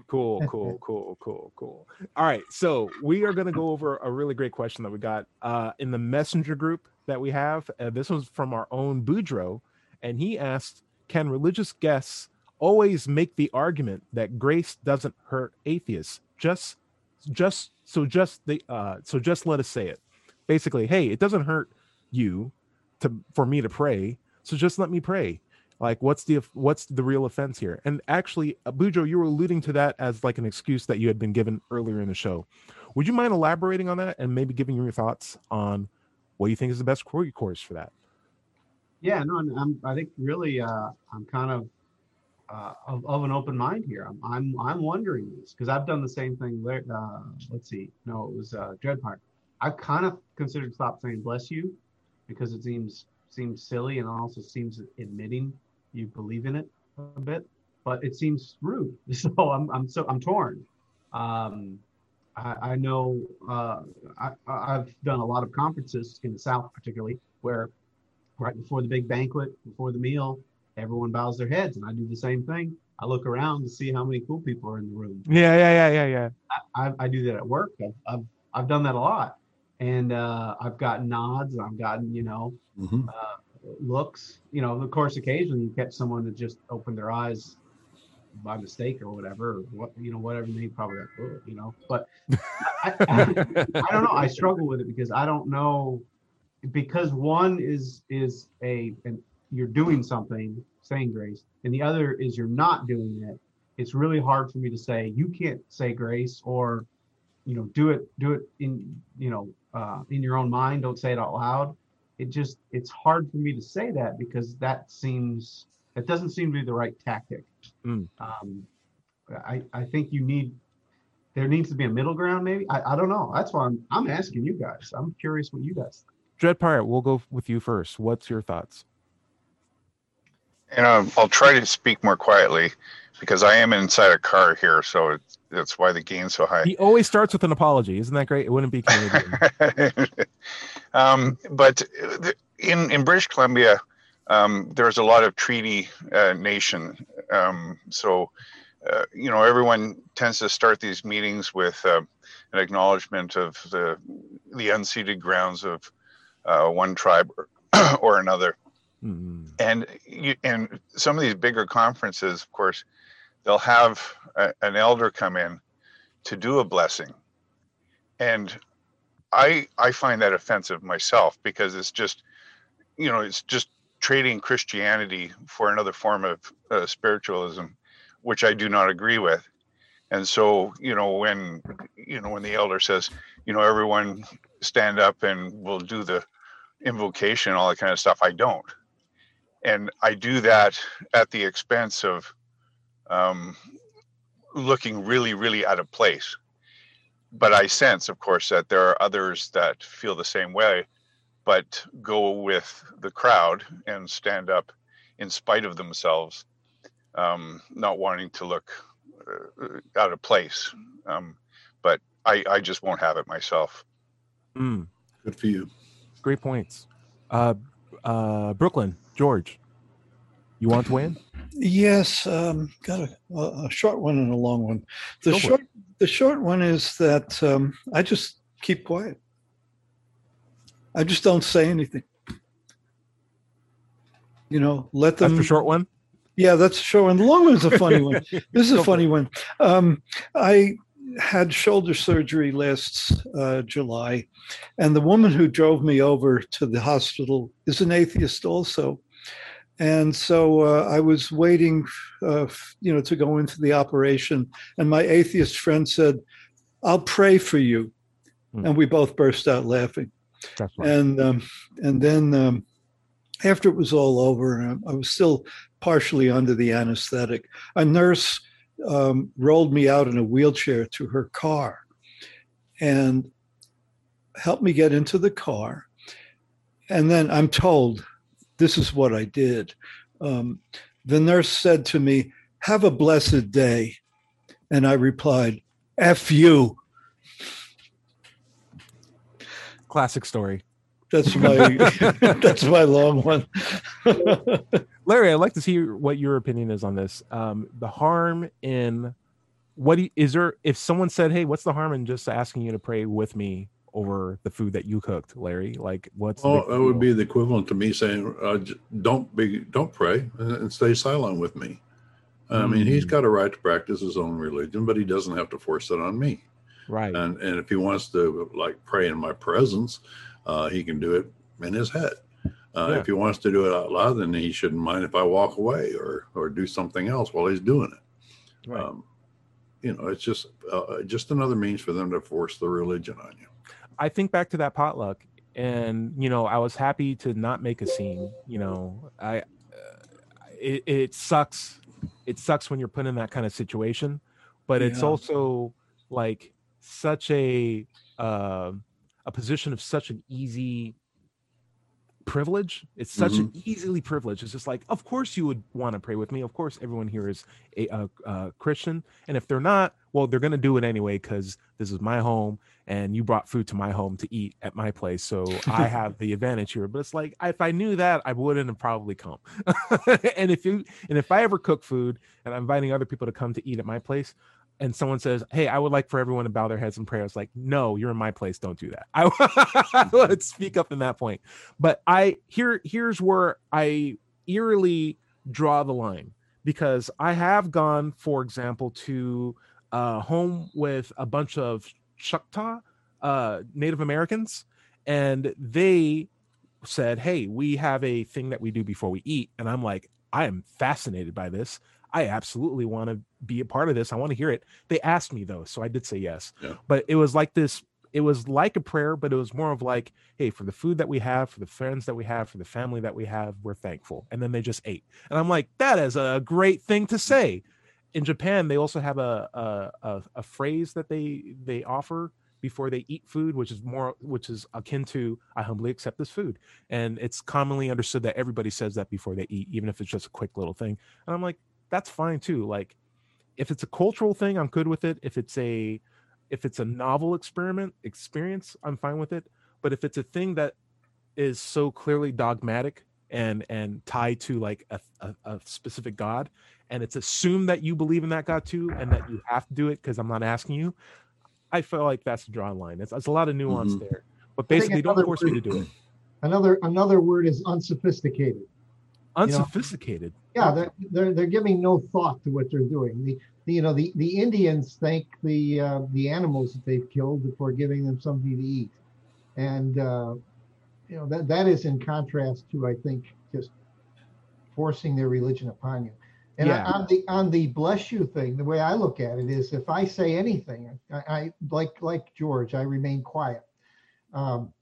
Speaker 2: Cool, cool, cool, cool, cool. All right, so we are going to go over a really great question that we got uh, in the messenger group that we have. Uh, this was from our own Boudreaux, and he asked, "Can religious guests always make the argument that grace doesn't hurt atheists? Just, just so just the uh, so just let us say it. Basically, hey, it doesn't hurt you to for me to pray, so just let me pray." Like what's the what's the real offense here and actually uh, Boudreaux you were alluding to that as like an excuse that you had been given earlier in the show would you mind elaborating on that and maybe giving your thoughts on what you think is the best course for that
Speaker 3: Yeah, no, I'm, I think really, uh, I'm kind of, uh, of, of an open mind here. I'm, I'm, I'm wondering this because I've done the same thing. Uh, let's see. No, it was, uh, Dread Pirate. I've kind of considered stop saying bless you because it seems, seems silly and also seems admitting you believe in it a bit, but it seems rude. So I'm, I'm so, I'm torn. Um, I, I know, uh, I, I- I've done a lot of conferences in the South, particularly where right before the big banquet, before the meal, everyone bows their heads, and I do the same thing. I look around to see how many cool people are in the room.
Speaker 2: yeah yeah yeah yeah yeah
Speaker 3: I, I do that at work. I've, I've, I've done that a lot, and uh, I've gotten nods. and I've gotten you know
Speaker 1: Mhm.
Speaker 3: Looks. You know, of course, occasionally you catch someone that just opened their eyes by mistake or whatever, or what you know, whatever. They probably "Oh," you know, but I, I, I don't know. I struggle with it because I don't know because one is is a and you're doing something, saying grace, and the other is you're not doing it. It's really hard for me to say you can't say grace or you know do it do it in you know uh, in your own mind. Don't say it out loud. It just it's hard for me to say that because that seems that doesn't seem to be the right tactic.
Speaker 2: Mm.
Speaker 3: Um, I I think you need there needs to be a middle ground maybe i, I don't know that's why I'm, I'm asking you guys i'm curious what you guys think.
Speaker 2: dread pirate we'll go with you first what's your thoughts
Speaker 6: And um, I'll try to speak more quietly because I am inside a car here, so it's, that's why the gain's so high.
Speaker 2: he always starts with an apology isn't that great it wouldn't be Canadian.
Speaker 6: Um, but the- in in British Columbia, um, there's a lot of treaty uh, nation. Um, so, uh, you know, everyone tends to start these meetings with uh, an acknowledgement of the the unceded grounds of uh, one tribe or, or another
Speaker 2: Mm.
Speaker 6: and you, and some of these bigger conferences of course they'll have a, an elder come in to do a blessing and i i find that offensive myself because it's just you know it's just trading christianity for another form of uh, spiritualism which i do not agree with and so you know when you know when the elder says you know everyone stand up and we'll do the invocation all that kind of stuff i don't and I do that at the expense of um, looking really, really out of place. But I sense, of course, that there are others that feel the same way, but go with the crowd and stand up in spite of themselves, um, not wanting to look uh, out of place. Um, but I, I just won't have it myself.
Speaker 2: Mm,
Speaker 1: Good for you.
Speaker 2: great points. Uh, uh, Brooklyn, George, you want to win?
Speaker 4: Yes, um, got a, a short one and a long one. The
Speaker 2: Go
Speaker 4: short, the short one is that um, I just keep quiet. I just don't say anything. You know, let them.
Speaker 2: That's the short one.
Speaker 4: Yeah, that's a short one. The long one's a funny one. This is a funny one. Um, I had shoulder surgery last uh, July, and the woman who drove me over to the hospital is an atheist also. And so uh, I was waiting, uh, you know, to go into the operation, and my atheist friend said, "I'll pray for you,"
Speaker 2: Hmm.
Speaker 4: and we both burst out laughing
Speaker 2: right.
Speaker 4: and um, and then um, after it was all over, and I was still partially under the anesthetic. A nurse um, rolled me out in a wheelchair to her car, and helped me get into the car. And then I'm told, this is what I did. Um, the nurse said to me, "Have a blessed day," and I replied, "F you."
Speaker 2: Classic story.
Speaker 4: That's my that's my long one.
Speaker 2: Larry, I'd like to see what your opinion is on this. Um, the harm in what do you, is there? If someone said, "Hey, what's the harm in just asking you to pray with me over the food that you cooked, Larry?" Like, what's big
Speaker 1: that would be the equivalent to me saying, uh, "Don't be, don't pray, and, and stay silent with me." I mean, he's got a right to practice his own religion, but he doesn't have to force it on me.
Speaker 2: right.
Speaker 1: And and if he wants to like pray in my presence, uh, he can do it in his head. Uh,
Speaker 2: Yeah.
Speaker 1: If he wants to do it out loud, then he shouldn't mind if I walk away or or do something else while he's doing it.
Speaker 2: right.
Speaker 1: Um, you know, it's just uh, just another means for them to force the religion on you.
Speaker 2: I think back to that potluck, and you know, I was happy to not make a scene. You know, I uh, it, it sucks. It sucks when you're put in that kind of situation, but it's also like such a uh, a position of such an easy privilege. It's such an easily privilege. It's just like, of course you would want to pray with me. Of course, everyone here is a, a, a Christian, and if they're not, well, they're going to do it anyway because this is my home, and you brought food to my home to eat at my place, so I have the advantage here. But it's like if I knew that, I wouldn't have probably come. and if you and if I ever cook food and I'm inviting other people to come to eat at my place, and someone says, "Hey, I would like for everyone to bow their heads in prayer," it's like, "No, you're in my place. Don't do that." I, I would speak up in that point. But I here here's where I eerily draw the line because I have gone, for example, to a home with a bunch of Choctaw uh, Native Americans, and they said, "Hey, we have a thing that we do before we eat," and I'm like, I am fascinated by this. I absolutely want to be a part of this. I want to hear it. They asked me though, so I did say yes.
Speaker 1: Yeah.
Speaker 2: But it was like this. It was like a prayer, but it was more of like, hey, for the food that we have, for the friends that we have, for the family that we have, we're thankful. And then they just ate, and I'm like, that is a great thing to say. In Japan, they also have a a, a, a phrase that they they offer before they eat food, which is more which is akin to I humbly accept this food. And it's commonly understood that everybody says that before they eat, even if it's just a quick little thing. And I'm like, that's fine too. Like if it's a cultural thing, I'm good with it. If it's a if it's a novel experiment experience, I'm fine with it. But if it's a thing that is so clearly dogmatic and and tied to like a, a, a specific god and it's assumed that you believe in that god too and that you have to do it because i'm not asking you i feel like that's the draw line it's, it's a lot of nuance
Speaker 1: Mhm.
Speaker 2: there but basically don't force me to do it
Speaker 5: Another another word is unsophisticated.
Speaker 2: unsophisticated
Speaker 5: Yeah, they're, they're they're giving no thought to what they're doing. The, the you know the the Indians thank the uh, the animals that they've killed for giving them something to eat, and uh, you know that that is in contrast to I think just forcing their religion upon you. And
Speaker 2: Yeah.
Speaker 5: on the on the bless you thing, the way I look at it is if I say anything, I, I like like George, I remain quiet. Um,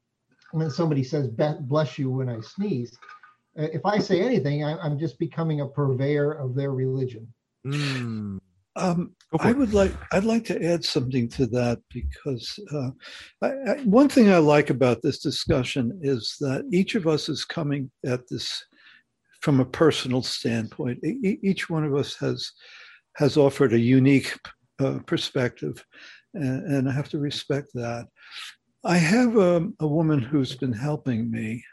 Speaker 5: when somebody says bless you when I sneeze, uh, if I say anything, I, I'm just becoming a purveyor of their religion.
Speaker 2: Mm,
Speaker 4: Um, I would like I'd like to add something to that because uh, I, I, one thing I like about this discussion is that each of us is coming at this from a personal standpoint. E- each one of us has has offered a unique uh, perspective, and, and I have to respect that. I have a, a woman who's been helping me,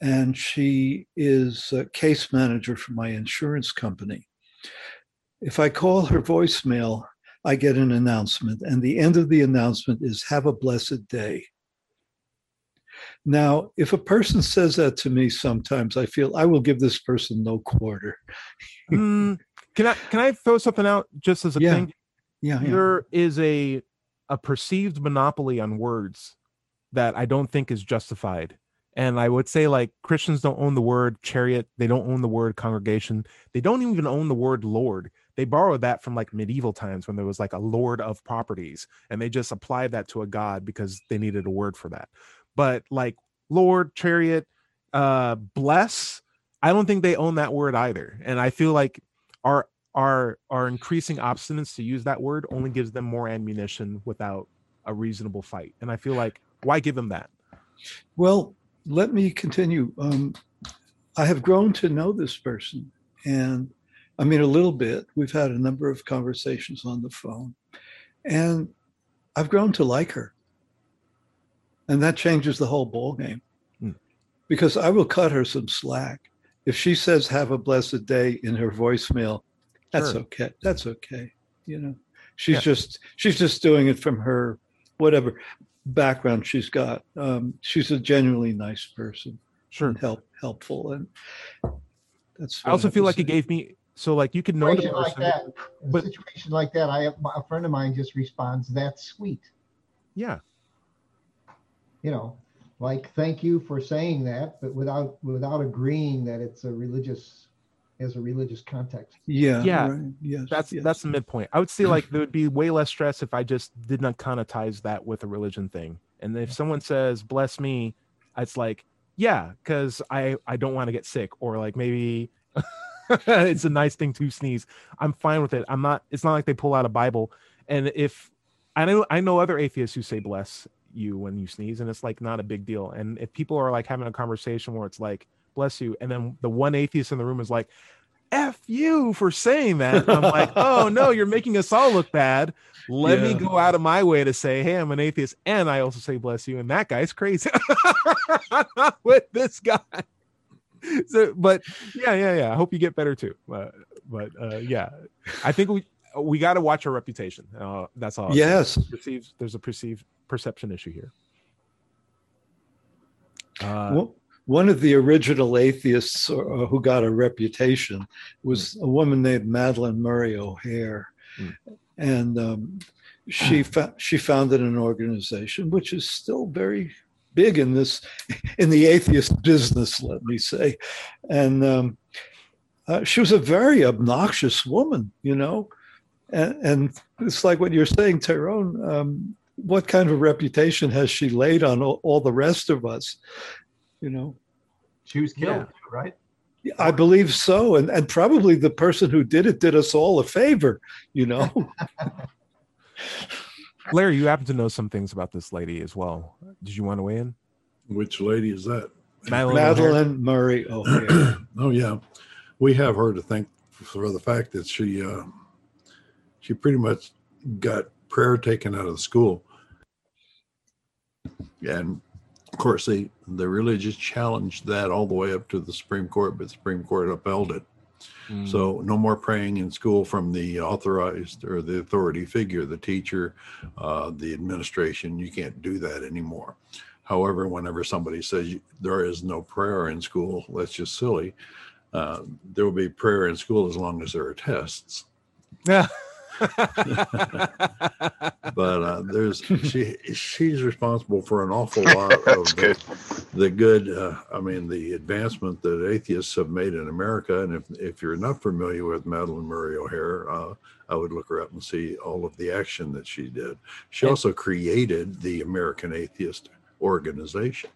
Speaker 4: and she is a case manager for my insurance company. If I call her voicemail, I get an announcement, and the end of the announcement is "Have a blessed day." Now, if a person says that to me, sometimes I feel I will give this person no quarter.
Speaker 2: Mm, can I can I throw something out just as a
Speaker 4: Yeah.
Speaker 2: thing?
Speaker 4: Yeah, yeah.
Speaker 2: There is a a perceived monopoly on words that I don't think is justified. And I would say like Christians don't own the word chariot, they don't own the word congregation, they don't even own the word lord. They borrowed that from like medieval times when there was like a lord of properties and they just applied that to a god because they needed a word for that. But like lord, chariot, uh bless, I don't think they own that word either. And I feel like our our our increasing obstinance to use that word only gives them more ammunition without a reasonable fight. And I feel like why give them that?
Speaker 4: Well, let me continue. Um, I have grown to know this person, and I mean, a little bit. We've had a number of conversations on the phone, and I've grown to like her. And that changes the whole ball game
Speaker 2: Hmm.
Speaker 4: because I will cut her some slack. If she says, Have a blessed day in her voicemail, that's
Speaker 2: Sure.
Speaker 4: okay. That's okay. You know, she's
Speaker 2: Yeah.
Speaker 4: just she's just doing it from her whatever background she's got. Um, she's a genuinely nice person
Speaker 2: Sure.
Speaker 4: help helpful, and that's.
Speaker 2: I also
Speaker 4: have
Speaker 2: feel like it gave me so like you could know the
Speaker 5: situation like that,
Speaker 2: but-
Speaker 5: a situation like that, I have a friend of mine just responds, "That's sweet."
Speaker 2: Yeah.
Speaker 5: You know, like thank you for saying that, but without without agreeing that it's a religious has a religious context.
Speaker 4: Yeah.
Speaker 2: Yeah,
Speaker 4: right, Yes.
Speaker 2: That's
Speaker 4: yes.
Speaker 2: that's the midpoint. I would say like there would be way less stress if I just did not connotize that with a religion thing. And if someone says bless me, it's like, yeah, because I I don't want to get sick, or like maybe it's a nice thing to sneeze. I'm fine with it. I'm not. It's not like they pull out a Bible. And if I know I know other atheists who say bless you when you sneeze, and it's like not a big deal. And if people are like having a conversation where it's like bless you, and then the one atheist in the room is like. F you for saying that. I'm like, oh no, you're making us all look bad. Let me go out of my way to say, hey, I'm an atheist, and I also say bless you, and that guy's crazy. Not with this guy. So, but yeah, yeah, yeah. I hope you get better too. Uh, but uh, yeah, I think we we got to watch our reputation. Uh, that's all.
Speaker 4: Yes.
Speaker 2: Perceived, there's a perceived perception issue here. Uh,
Speaker 4: Well, one of the original atheists uh, who got a reputation was a woman named Madalyn Murray O'Hair,
Speaker 2: Mm.
Speaker 4: and um, she fa- she founded an organization which is still very big in this in the atheist business, let me say, and um, uh, she was a very obnoxious woman, you know, and, and it's like what you're saying, Tyrone. Um, what kind of reputation has she laid on all, all the rest of us? You know,
Speaker 3: She was killed,
Speaker 2: Yeah.
Speaker 3: right?
Speaker 4: I believe so, and and probably the person who did it did us all a favor. You know,
Speaker 2: Larry, you happen to know some things about this lady as well. Did you want to weigh in?
Speaker 1: Which lady is that?
Speaker 2: Madalyn
Speaker 4: Madalyn Murray O'Hair.
Speaker 1: oh yeah, we have her to thank for the fact that she uh, she pretty much got prayer taken out of the school, and of course they the religious challenged that all the way up to the Supreme Court, but the Supreme Court upheld it.
Speaker 2: Mm.
Speaker 1: So no more praying in school from the authorized or the authority figure, the teacher, uh, the administration. You can't do that anymore. However, whenever somebody says there is no prayer in school, that's just silly. Uh, there will be prayer in school as long as there are tests.
Speaker 2: Yeah.
Speaker 1: But uh, there's she she's responsible for an awful lot of
Speaker 6: That's good.
Speaker 1: the, the good. Uh, I mean, the advancement that atheists have made in America. And if if you're not familiar with Madalyn Murray O'Hair, uh, I would look her up and see all of the action that she did. She
Speaker 2: And-
Speaker 1: also created the American Atheist Organization.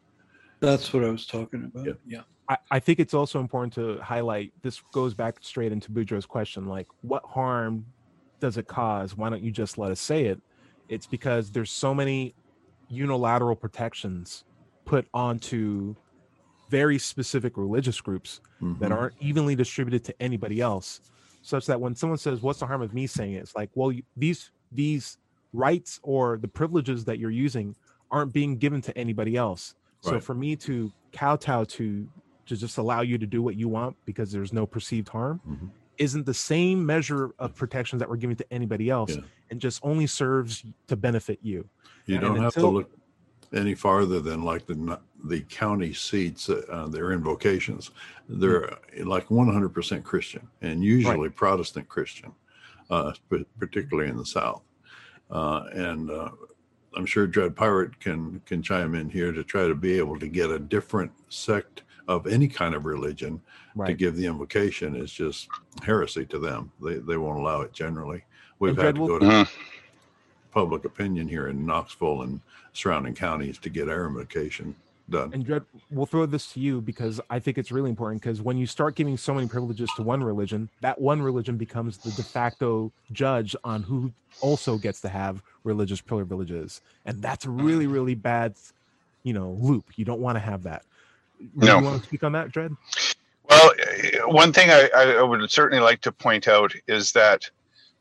Speaker 4: That's what I was talking about.
Speaker 1: Yeah.
Speaker 4: Yeah.
Speaker 2: I, I think it's also important to highlight this goes back straight into Boudreaux's question like what harm does it cause why don't you just let us say it it's because there's so many unilateral protections put onto very specific religious groups that
Speaker 1: Mhm.
Speaker 2: aren't evenly distributed to anybody else such that when someone says what's the harm of me saying it it's like well you, these these rights or the privileges that you're using aren't being given to anybody else. So for me to kowtow to to just allow you to do what you want because there's no perceived harm
Speaker 1: Mhm.
Speaker 2: Isn't the same measure of protections that we're giving to anybody else
Speaker 1: Yeah.
Speaker 2: and just only serves to benefit you.
Speaker 1: You
Speaker 2: And
Speaker 1: don't have to look any farther than like the the county seats, uh, their invocations. They're uh, like 100% Christian and usually Protestant Christian, uh, particularly in the South. Uh, and uh, I'm sure Dread Pirate can can chime in here to try to be able to get a different sect of any kind of religion to give the invocation is just heresy to them. They they won't allow it generally. We've had to go
Speaker 2: we'll-
Speaker 1: to
Speaker 6: Mhm.
Speaker 1: public opinion here in Knoxville and surrounding counties to get our invocation done.
Speaker 2: And Dread, we'll throw this to you because I think it's really important because when you start giving so many privileges to one religion, that one religion becomes the de facto judge on who also gets to have religious privileges. And that's a really, really bad, you know, loop. You don't want to have that.
Speaker 6: No.
Speaker 2: You want to speak on that, Dread?
Speaker 6: Well, one thing I, I would certainly like to point out is that,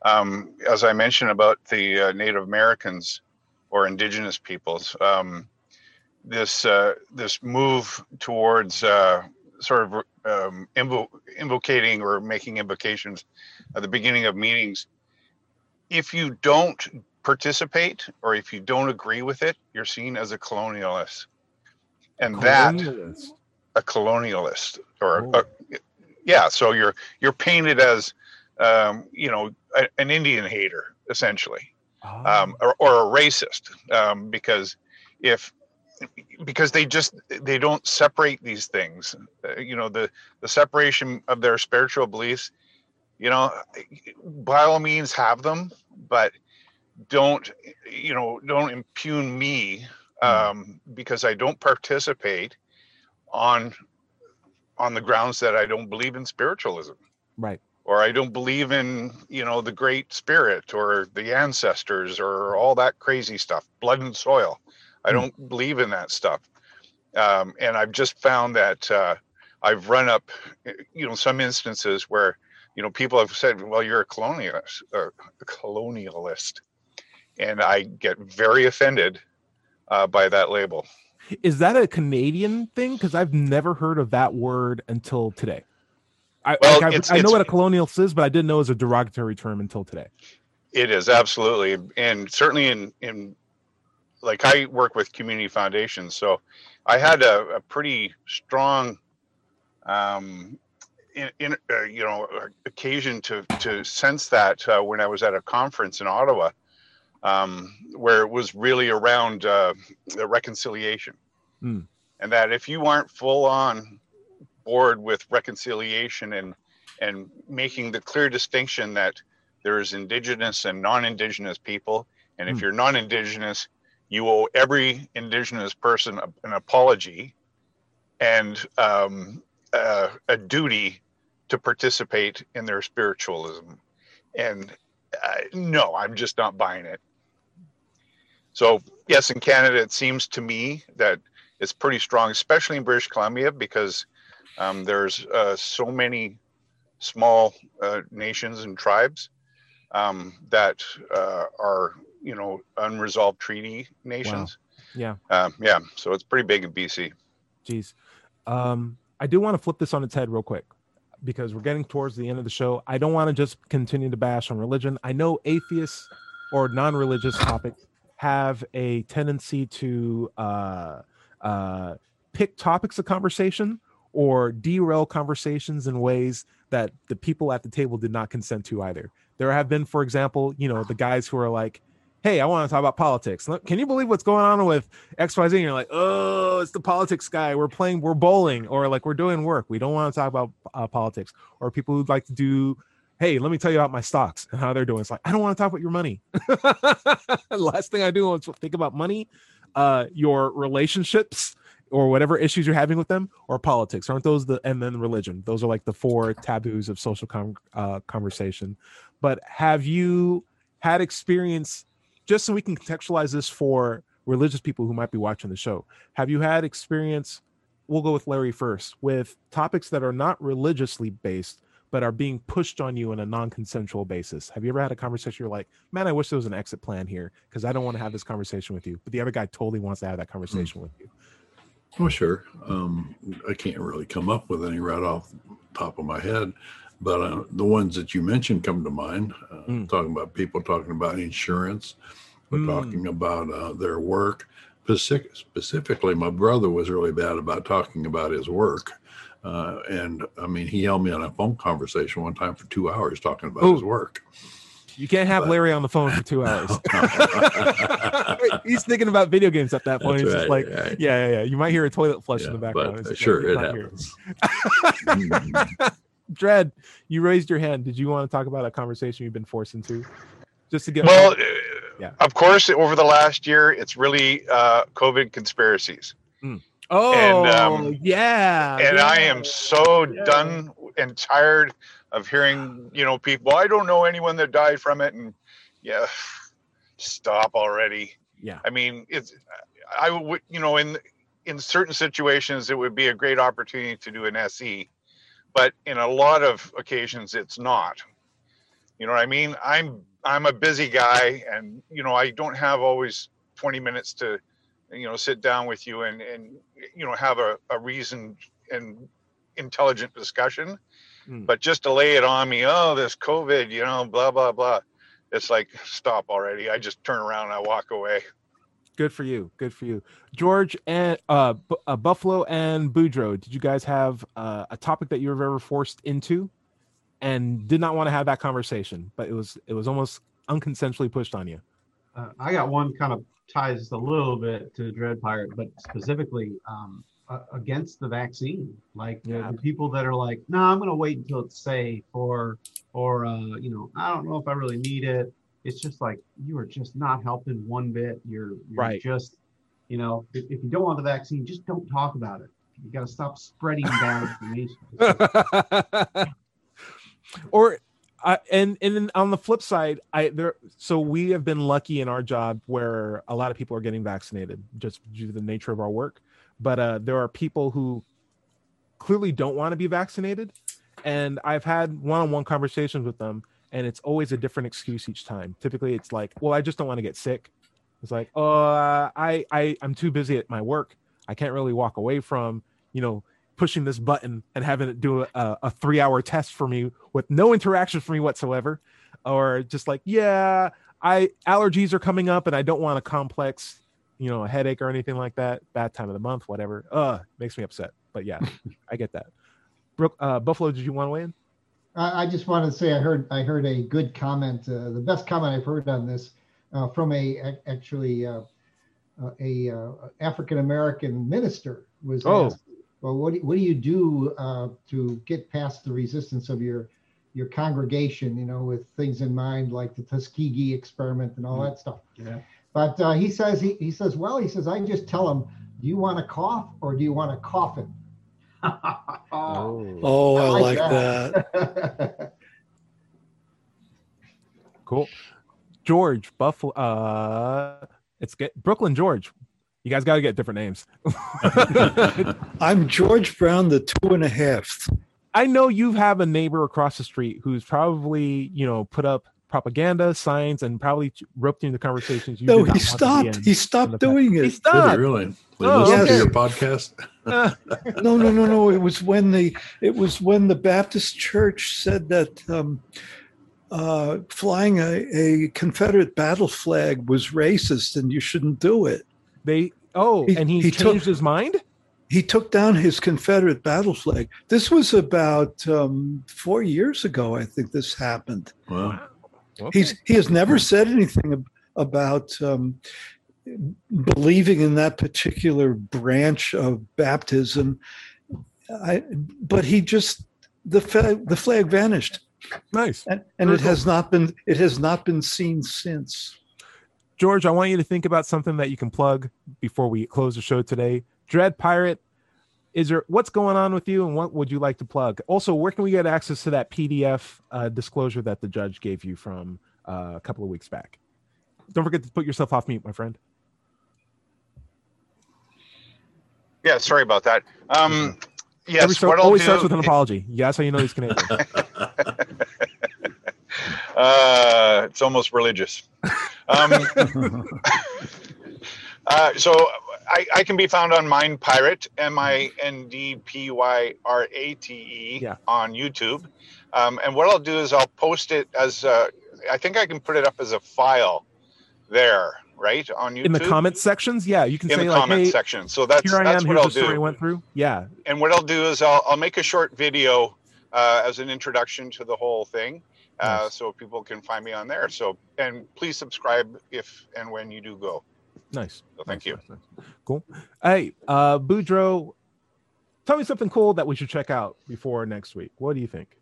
Speaker 6: um, as I mentioned about the uh, Native Americans or Indigenous peoples, um, this uh, this move towards uh, sort of um, invo- invocating or making invocations at the beginning of meetings. If you don't participate or if you don't agree with it, you're seen as a colonialist, and that a colonialist or
Speaker 2: Oh.
Speaker 6: a, yeah so you're you're painted as um, you know a, an indian hater essentially
Speaker 2: Ah,
Speaker 6: um, or, or a racist um, because if because they just they don't separate these things. Uh, you know the the separation of their spiritual beliefs you know by all means have them but don't you know don't impugn me um, because i don't participate on on the grounds that i don't believe in spiritualism
Speaker 2: right.
Speaker 6: or I don't believe in, you know, the great spirit or the ancestors or all that crazy stuff, blood and soil. I
Speaker 2: Hmm.
Speaker 6: don't believe in that stuff. Um, and I've just found that uh, I've run up, eh, you know, some instances where, you know, people have said, well, you're a colonialist, or a colonialist. And I get very offended uh, by that label.
Speaker 2: Is that a Canadian thing? Because I've never heard of that word until today. I,
Speaker 6: Well,
Speaker 2: like, I,
Speaker 6: it's-
Speaker 2: I know what a colonialist is, but I didn't know it was a derogatory term until today.
Speaker 6: It is absolutely, and certainly in in like I work with community foundations, so I had a, a pretty strong, um, in, in uh, you know, occasion to to sense that uh, when I was at a conference in Ottawa, um, where it was really around uh, the reconciliation,
Speaker 2: Hmm.
Speaker 6: and that if you aren't full on board with reconciliation and and making the clear distinction that there's indigenous and non-indigenous people and if
Speaker 2: Hmm.
Speaker 6: you're non-indigenous you owe every indigenous person an apology and um, uh, a duty to participate in their spiritualism and uh, no i'm just not buying it so yes in canada it seems to me that it's pretty strong especially in british columbia because um, there's uh, so many small uh, nations and tribes um, that uh, are you know unresolved treaty nations.
Speaker 2: Yeah.
Speaker 6: Um, yeah. So it's pretty big in BC.
Speaker 2: Jeez. Um, I do want to flip this on its head real quick because we're getting towards the end of the show. I don't want to just continue to bash on religion. I know atheists or non-religious topics have a tendency to uh, uh, pick topics of conversation or derail conversations in ways that the people at the table did not consent to either. There have been, for example, you know, the guys who are like, "Hey, I want to talk about politics. Can you believe what's going on with X, Y, Z?" And you're like, "Oh, it's the politics guy. We're playing, we're bowling, or like we're doing work. We don't want to talk about uh, politics." Or people who'd like to do, "Hey, let me tell you about my stocks and how they're doing." It's like I don't want to talk about your money. Last thing I do is think about money, uh, your relationships, or whatever issues you're having with them, or politics. Aren't those the and then religion? Those are like the four taboos of social uh, conversation. But have you had experience? Just so we can contextualize this for religious people who might be watching the show, have you had experience? We'll go with Larry first with topics that are not religiously based, but are being pushed on you on a non-consensual basis. Have you ever had a conversation you're like, man, I wish there was an exit plan here because I don't want to have this conversation with you, but the other guy totally wants to have that conversation with you.
Speaker 1: Well, sure. Um, I can't really come up with any right off the top of my head, but uh, the ones that you mentioned come to mind. Uh,
Speaker 2: Mm.
Speaker 1: Talking about people talking about insurance, we're
Speaker 2: Mm.
Speaker 1: talking about uh, their work. Specific, specifically, my brother was really bad about talking about his work. Uh, and I mean, he held me on a phone conversation one time for two hours talking about
Speaker 2: Oh.
Speaker 1: his work.
Speaker 2: You can't have
Speaker 1: But-
Speaker 2: Larry on the phone for two hours. He's thinking about video games at that point.
Speaker 1: That's
Speaker 2: He's just like,
Speaker 1: right.
Speaker 2: yeah, yeah, yeah. You might hear a toilet flush in the background.
Speaker 1: but, uh,
Speaker 2: like,
Speaker 1: sure,
Speaker 2: he's
Speaker 1: it happens. Mm.
Speaker 2: Dread, you raised your hand. Did you want to talk about a conversation you've been forced into? Just to get
Speaker 6: Well, uh,
Speaker 2: Yeah.
Speaker 6: of course, over the last year, it's really uh, COVID conspiracies.
Speaker 2: Oh
Speaker 6: and, um,
Speaker 2: yeah,
Speaker 6: and I am so
Speaker 2: Yeah.
Speaker 6: done and tired of hearing, you know, people. I don't know anyone that died from it, and yeah, stop already.
Speaker 2: Yeah.
Speaker 6: I mean, it's I would, you know, in in certain situations, it would be a great opportunity to do an SE, but in a lot of occasions, it's not. You know what I mean? I'm I'm a busy guy, and you know, I don't have always 20 minutes to, you know, sit down with you and and you know have a, a reasoned and intelligent discussion.
Speaker 2: Mm.
Speaker 6: But just to lay it on me, oh, this COVID, you know, blah blah blah. It's like stop already. I just turn around and I walk away.
Speaker 2: Good for you. Good for you, George and uh, Bu- uh Buffalo and Boudreaux. Did you guys have uh, a topic that you were ever forced into, and did not want to have that conversation, but it was it was almost unconsensually pushed on you?
Speaker 3: Uh, I got one kind of ties a little bit to Dread Pirate, but specifically um, uh, against the vaccine. Like the-
Speaker 2: Yeah.
Speaker 3: the people that are like, no, I'm going to wait until it's safe, or, or uh, you know, I don't know if I really need it. It's just like you are just not helping one bit. You're, you're
Speaker 2: Right.
Speaker 3: just, you know, if, if you don't want the vaccine, just don't talk about it. You got to stop spreading bad information.
Speaker 2: or and and then on the flip side i there so we have been lucky in our job where a lot of people are getting vaccinated just due to the nature of our work. But uh there are people who clearly don't want to be vaccinated and i've had one-on-one conversations with them and it's always a different excuse each time. Typically it's like well i just don't want to get sick. It's like oh uh, i i i'm too busy at my work. I can't really walk away from you know pushing this button and having it do a, a three hour test for me with no interaction for me whatsoever. Or just like yeah i allergies are coming up and i don't want a complex you know a headache or anything like that. Bad time of the month whatever. Uh makes me upset. But yeah i get that. Brooke, uh, buffalo did you want to weigh in?
Speaker 5: I, I just wanted to say I heard I heard a good comment, uh, the best comment I've heard on this uh, from a ac- actually uh, uh, a uh, African American minister was
Speaker 2: Oh.
Speaker 5: asked, well, what do, what do you do uh, to get past the resistance of your your congregation? You know, with things in mind like the Tuskegee experiment and all that stuff.
Speaker 3: Yeah.
Speaker 5: But uh, he says he, he says well he says I just tell them, do you want a cough or do you want a coffin?
Speaker 3: oh,
Speaker 4: Oh, I,
Speaker 5: I
Speaker 4: like
Speaker 5: like
Speaker 4: that.
Speaker 5: that.
Speaker 2: cool george buffalo uh it's get brooklyn george you guys got to get different names
Speaker 4: I'm George Brown, the two and a half.
Speaker 2: I know you have a neighbor across the street who's probably, you know, put up propaganda signs and probably roped you into conversations. You
Speaker 4: No,
Speaker 2: did not
Speaker 4: he
Speaker 2: want to be
Speaker 4: stopped.
Speaker 2: in.
Speaker 4: He stopped doing
Speaker 2: He
Speaker 4: it.
Speaker 1: Did
Speaker 2: stopped.
Speaker 1: he really? They
Speaker 2: Oh,
Speaker 1: listen
Speaker 4: okay.
Speaker 1: to your podcast?
Speaker 4: No, no, no, no. It was when the it was when the Baptist Church said that um, uh, flying a, a Confederate battle flag was racist and you shouldn't do it.
Speaker 2: They oh,
Speaker 4: He-
Speaker 2: and he,
Speaker 4: he
Speaker 2: changed
Speaker 4: took-
Speaker 2: his mind.
Speaker 4: He took down his Confederate battle flag. This was about um, four years ago, I think. This happened.
Speaker 1: Well,
Speaker 2: Okay.
Speaker 4: He's he has never said anything about um, believing in that particular branch of baptism. I, but he just the flag, the flag vanished,
Speaker 2: nice.
Speaker 4: and, and
Speaker 2: Very
Speaker 4: it has not been it has not been seen since.
Speaker 2: George, I want you to think about something that you can plug before we close the show today. Dread Pirate, is there what's going on with you and what would you like to plug? Also, where can we get access to that PDF uh, disclosure that the judge gave you from uh, a couple of weeks back? Don't forget to put yourself off mute, my friend.
Speaker 6: Yeah, sorry about that. Um, yes,
Speaker 2: Every
Speaker 6: what I'll
Speaker 2: always
Speaker 6: do,
Speaker 2: starts with an apology. Yeah, that's how you know he's Canadian.
Speaker 6: Uh, it's almost religious. Um, uh, so I, I can be found on Mind Pyrate, M I N D P Y R A T E,
Speaker 2: Yeah.
Speaker 6: on YouTube. Um, and what I'll do is I'll post it as uh, I think I can put it up as a file there, right on YouTube
Speaker 2: In the comment sections, yeah, you can
Speaker 6: in
Speaker 2: say
Speaker 6: the
Speaker 2: like,
Speaker 6: comment
Speaker 2: "Hey,
Speaker 6: section. So that's
Speaker 2: here I
Speaker 6: that's
Speaker 2: am.
Speaker 6: what
Speaker 2: Here's
Speaker 6: I'll
Speaker 2: the story I
Speaker 6: do.
Speaker 2: went through." Yeah,
Speaker 6: And what I'll do is I'll I'll make a short video uh, as an introduction to the whole thing, uh,
Speaker 2: Nice.
Speaker 6: so people can find me on there. So and please subscribe if and when you do go.
Speaker 2: nice.
Speaker 6: So thank
Speaker 2: Nice,
Speaker 6: you.
Speaker 2: nice, nice. Cool. Hey, uh, Boudreaux, tell me something cool that we should check out before next week. What do you think?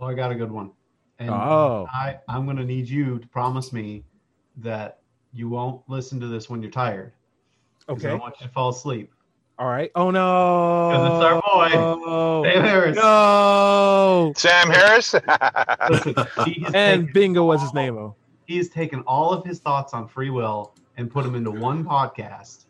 Speaker 3: Oh, I got a good one. And
Speaker 2: Oh.
Speaker 3: I, I'm going to need you to promise me that you won't listen to this when you're tired.
Speaker 2: Okay.
Speaker 3: don't want you to fall asleep.
Speaker 2: All right. Oh no.
Speaker 3: 'Cause it's our boy.
Speaker 2: Oh,
Speaker 3: Sam Harris.
Speaker 2: no.
Speaker 6: Sam Harris.
Speaker 3: Listen,
Speaker 2: And
Speaker 3: taken
Speaker 2: bingo was his name. Oh.
Speaker 3: He has taken all of his thoughts on free will and put them into one podcast.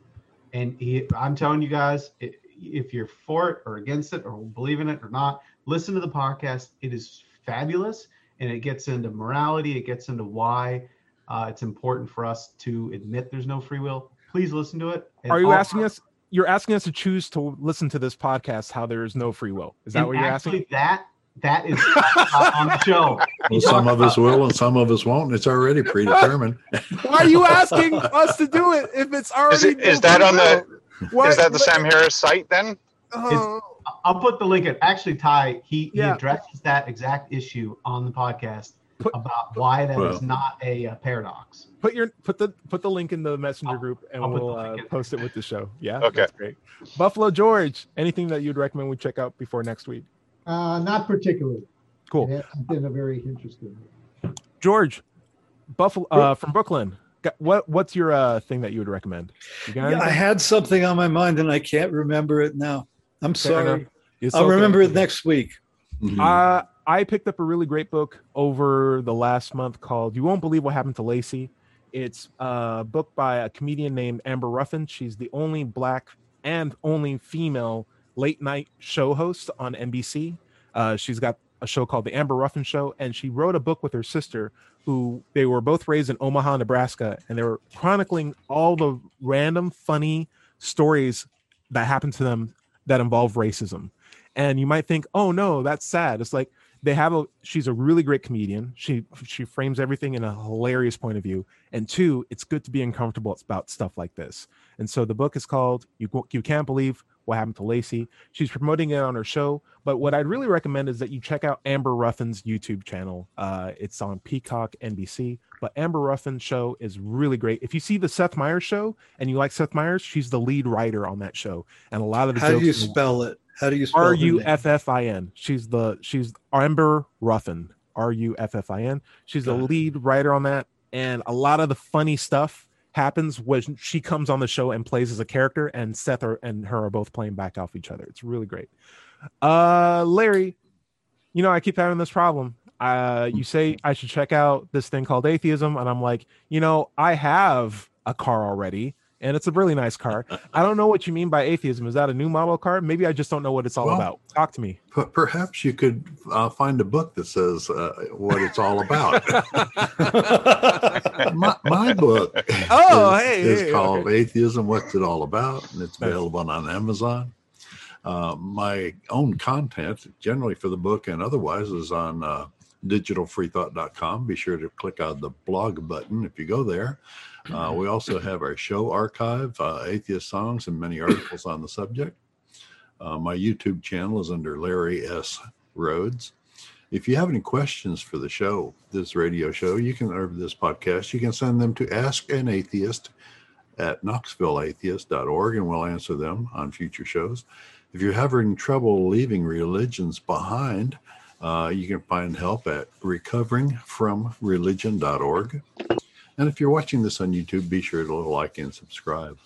Speaker 3: And he, I'm telling you guys, if you're for it or against it or believe in it or not, listen to the podcast. It is fabulous, and it gets into morality. It gets into why uh, it's important for us to admit there's no free will. Please listen to it.
Speaker 2: Are you
Speaker 3: all-
Speaker 2: asking us? You're asking us to choose to listen to this podcast. How there is no free will. Is that
Speaker 3: and
Speaker 2: what you're
Speaker 3: actually,
Speaker 2: asking?
Speaker 3: That that is not on the show.
Speaker 1: Well, some of us will and some of us won't. It's already predetermined.
Speaker 2: Why are you asking us to do it if it's already?
Speaker 6: Is, it,
Speaker 2: no
Speaker 6: is that on the
Speaker 2: will? Why-
Speaker 6: is that the Sam Harris site then?
Speaker 2: Oh,
Speaker 3: I'll put the link in. Actually, Ty, he,
Speaker 2: Yeah.
Speaker 3: he addresses that exact issue on the podcast
Speaker 2: Put-
Speaker 3: about why that is
Speaker 1: Well.
Speaker 3: not a, uh paradox.
Speaker 2: put your put the put the link in the messenger
Speaker 3: I'll-
Speaker 2: group and
Speaker 3: I'll
Speaker 2: we'll uh, post it with the show. Yeah.
Speaker 6: Okay.
Speaker 2: That's great. Buffalo George, anything that you'd recommend we check out before next week?
Speaker 5: Uh, not particularly.
Speaker 2: Cool.
Speaker 5: It hasn't been a very interesting.
Speaker 2: George, Buffalo uh, from Brooklyn. What what's your uh, thing that you would recommend? You got
Speaker 4: Yeah, I had something on my mind and I can't remember it now. I'm
Speaker 2: Fair
Speaker 4: sorry. I'll
Speaker 2: okay.
Speaker 4: remember it next week.
Speaker 1: Mhm.
Speaker 2: Uh, I picked up a really great book over the last month called "You Won't Believe What Happened to Lacey." It's a book by a comedian named Amber Ruffin. She's the only black and only female late night show host on NBC. Uh, she's got a show called The Amber Ruffin Show, and she wrote a book with her sister, who they were both raised in Omaha, Nebraska, and they were chronicling all the random funny stories that happened to them that involve racism. And you might think, "Oh no, that's sad." It's like they have a she's a really great comedian. She she frames everything in a hilarious point of view. And two, it's good to be uncomfortable about stuff like this. And so the book is called "You You Can't Believe What Happened to Lacey." She's promoting it on her show. But what I'd really recommend is that you check out Amber Ruffin's YouTube channel. Uh, it's on Peacock, NBC. But Amber Ruffin's show is really great. If you see the Seth Meyers show and you like Seth Meyers, she's the lead writer on that show. And a lot of the
Speaker 4: How do you spell it? How do you spell
Speaker 2: R U? F F I N. She's the she's Amber Ruffin. R U F F I N. She's the lead writer on that, and a lot of the funny stuff happens when she comes on the show and plays as a character, and Seth are, and her are both playing back off each other. It's really great. Uh, Larry, you know I keep having this problem. Uh, you say I should check out this thing called atheism, and I'm like, you know, I have a car already. And it's a really nice car. I don't know what you mean by atheism. Is that a new model car? Maybe I just don't know what it's all
Speaker 1: Well,
Speaker 2: about. Talk to me.
Speaker 1: But perhaps you could uh, find a book that says uh, what it's all about. my, my book
Speaker 2: Oh,
Speaker 1: is,
Speaker 2: hey,
Speaker 1: is
Speaker 2: hey,
Speaker 1: called Atheism What's It All About? And it's
Speaker 2: Nice.
Speaker 1: available on Amazon. Uh, my own content, generally for the book and otherwise, is on uh, digitalfreethought.com. Be sure to click on the blog button if you go there. Uh, we also have our show archive, uh, atheist songs, and many articles on the subject. Uh, my YouTube channel is under Larry S. Rhodes. If you have any questions for the show, this radio show, you can, or this podcast, you can send them to Ask an Atheist at knoxvilleatheist.org and we'll answer them on future shows. If you're having trouble leaving religions behind, uh, you can find help at recoveringfromreligion.org. And if you're watching this on YouTube, be sure to like and subscribe.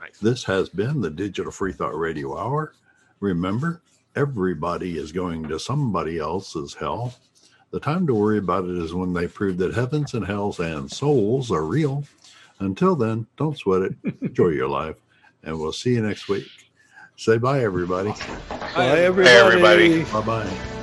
Speaker 2: Nice.
Speaker 1: This has been the Digital Free Thought Radio Hour. Remember, everybody is going to somebody else's hell. The time to worry about it is when they prove that heavens and hells and souls are real. Until then, don't sweat it. Enjoy your life. And we'll see you next week. Say bye, everybody.
Speaker 4: Bye,
Speaker 6: everybody.
Speaker 1: Bye bye.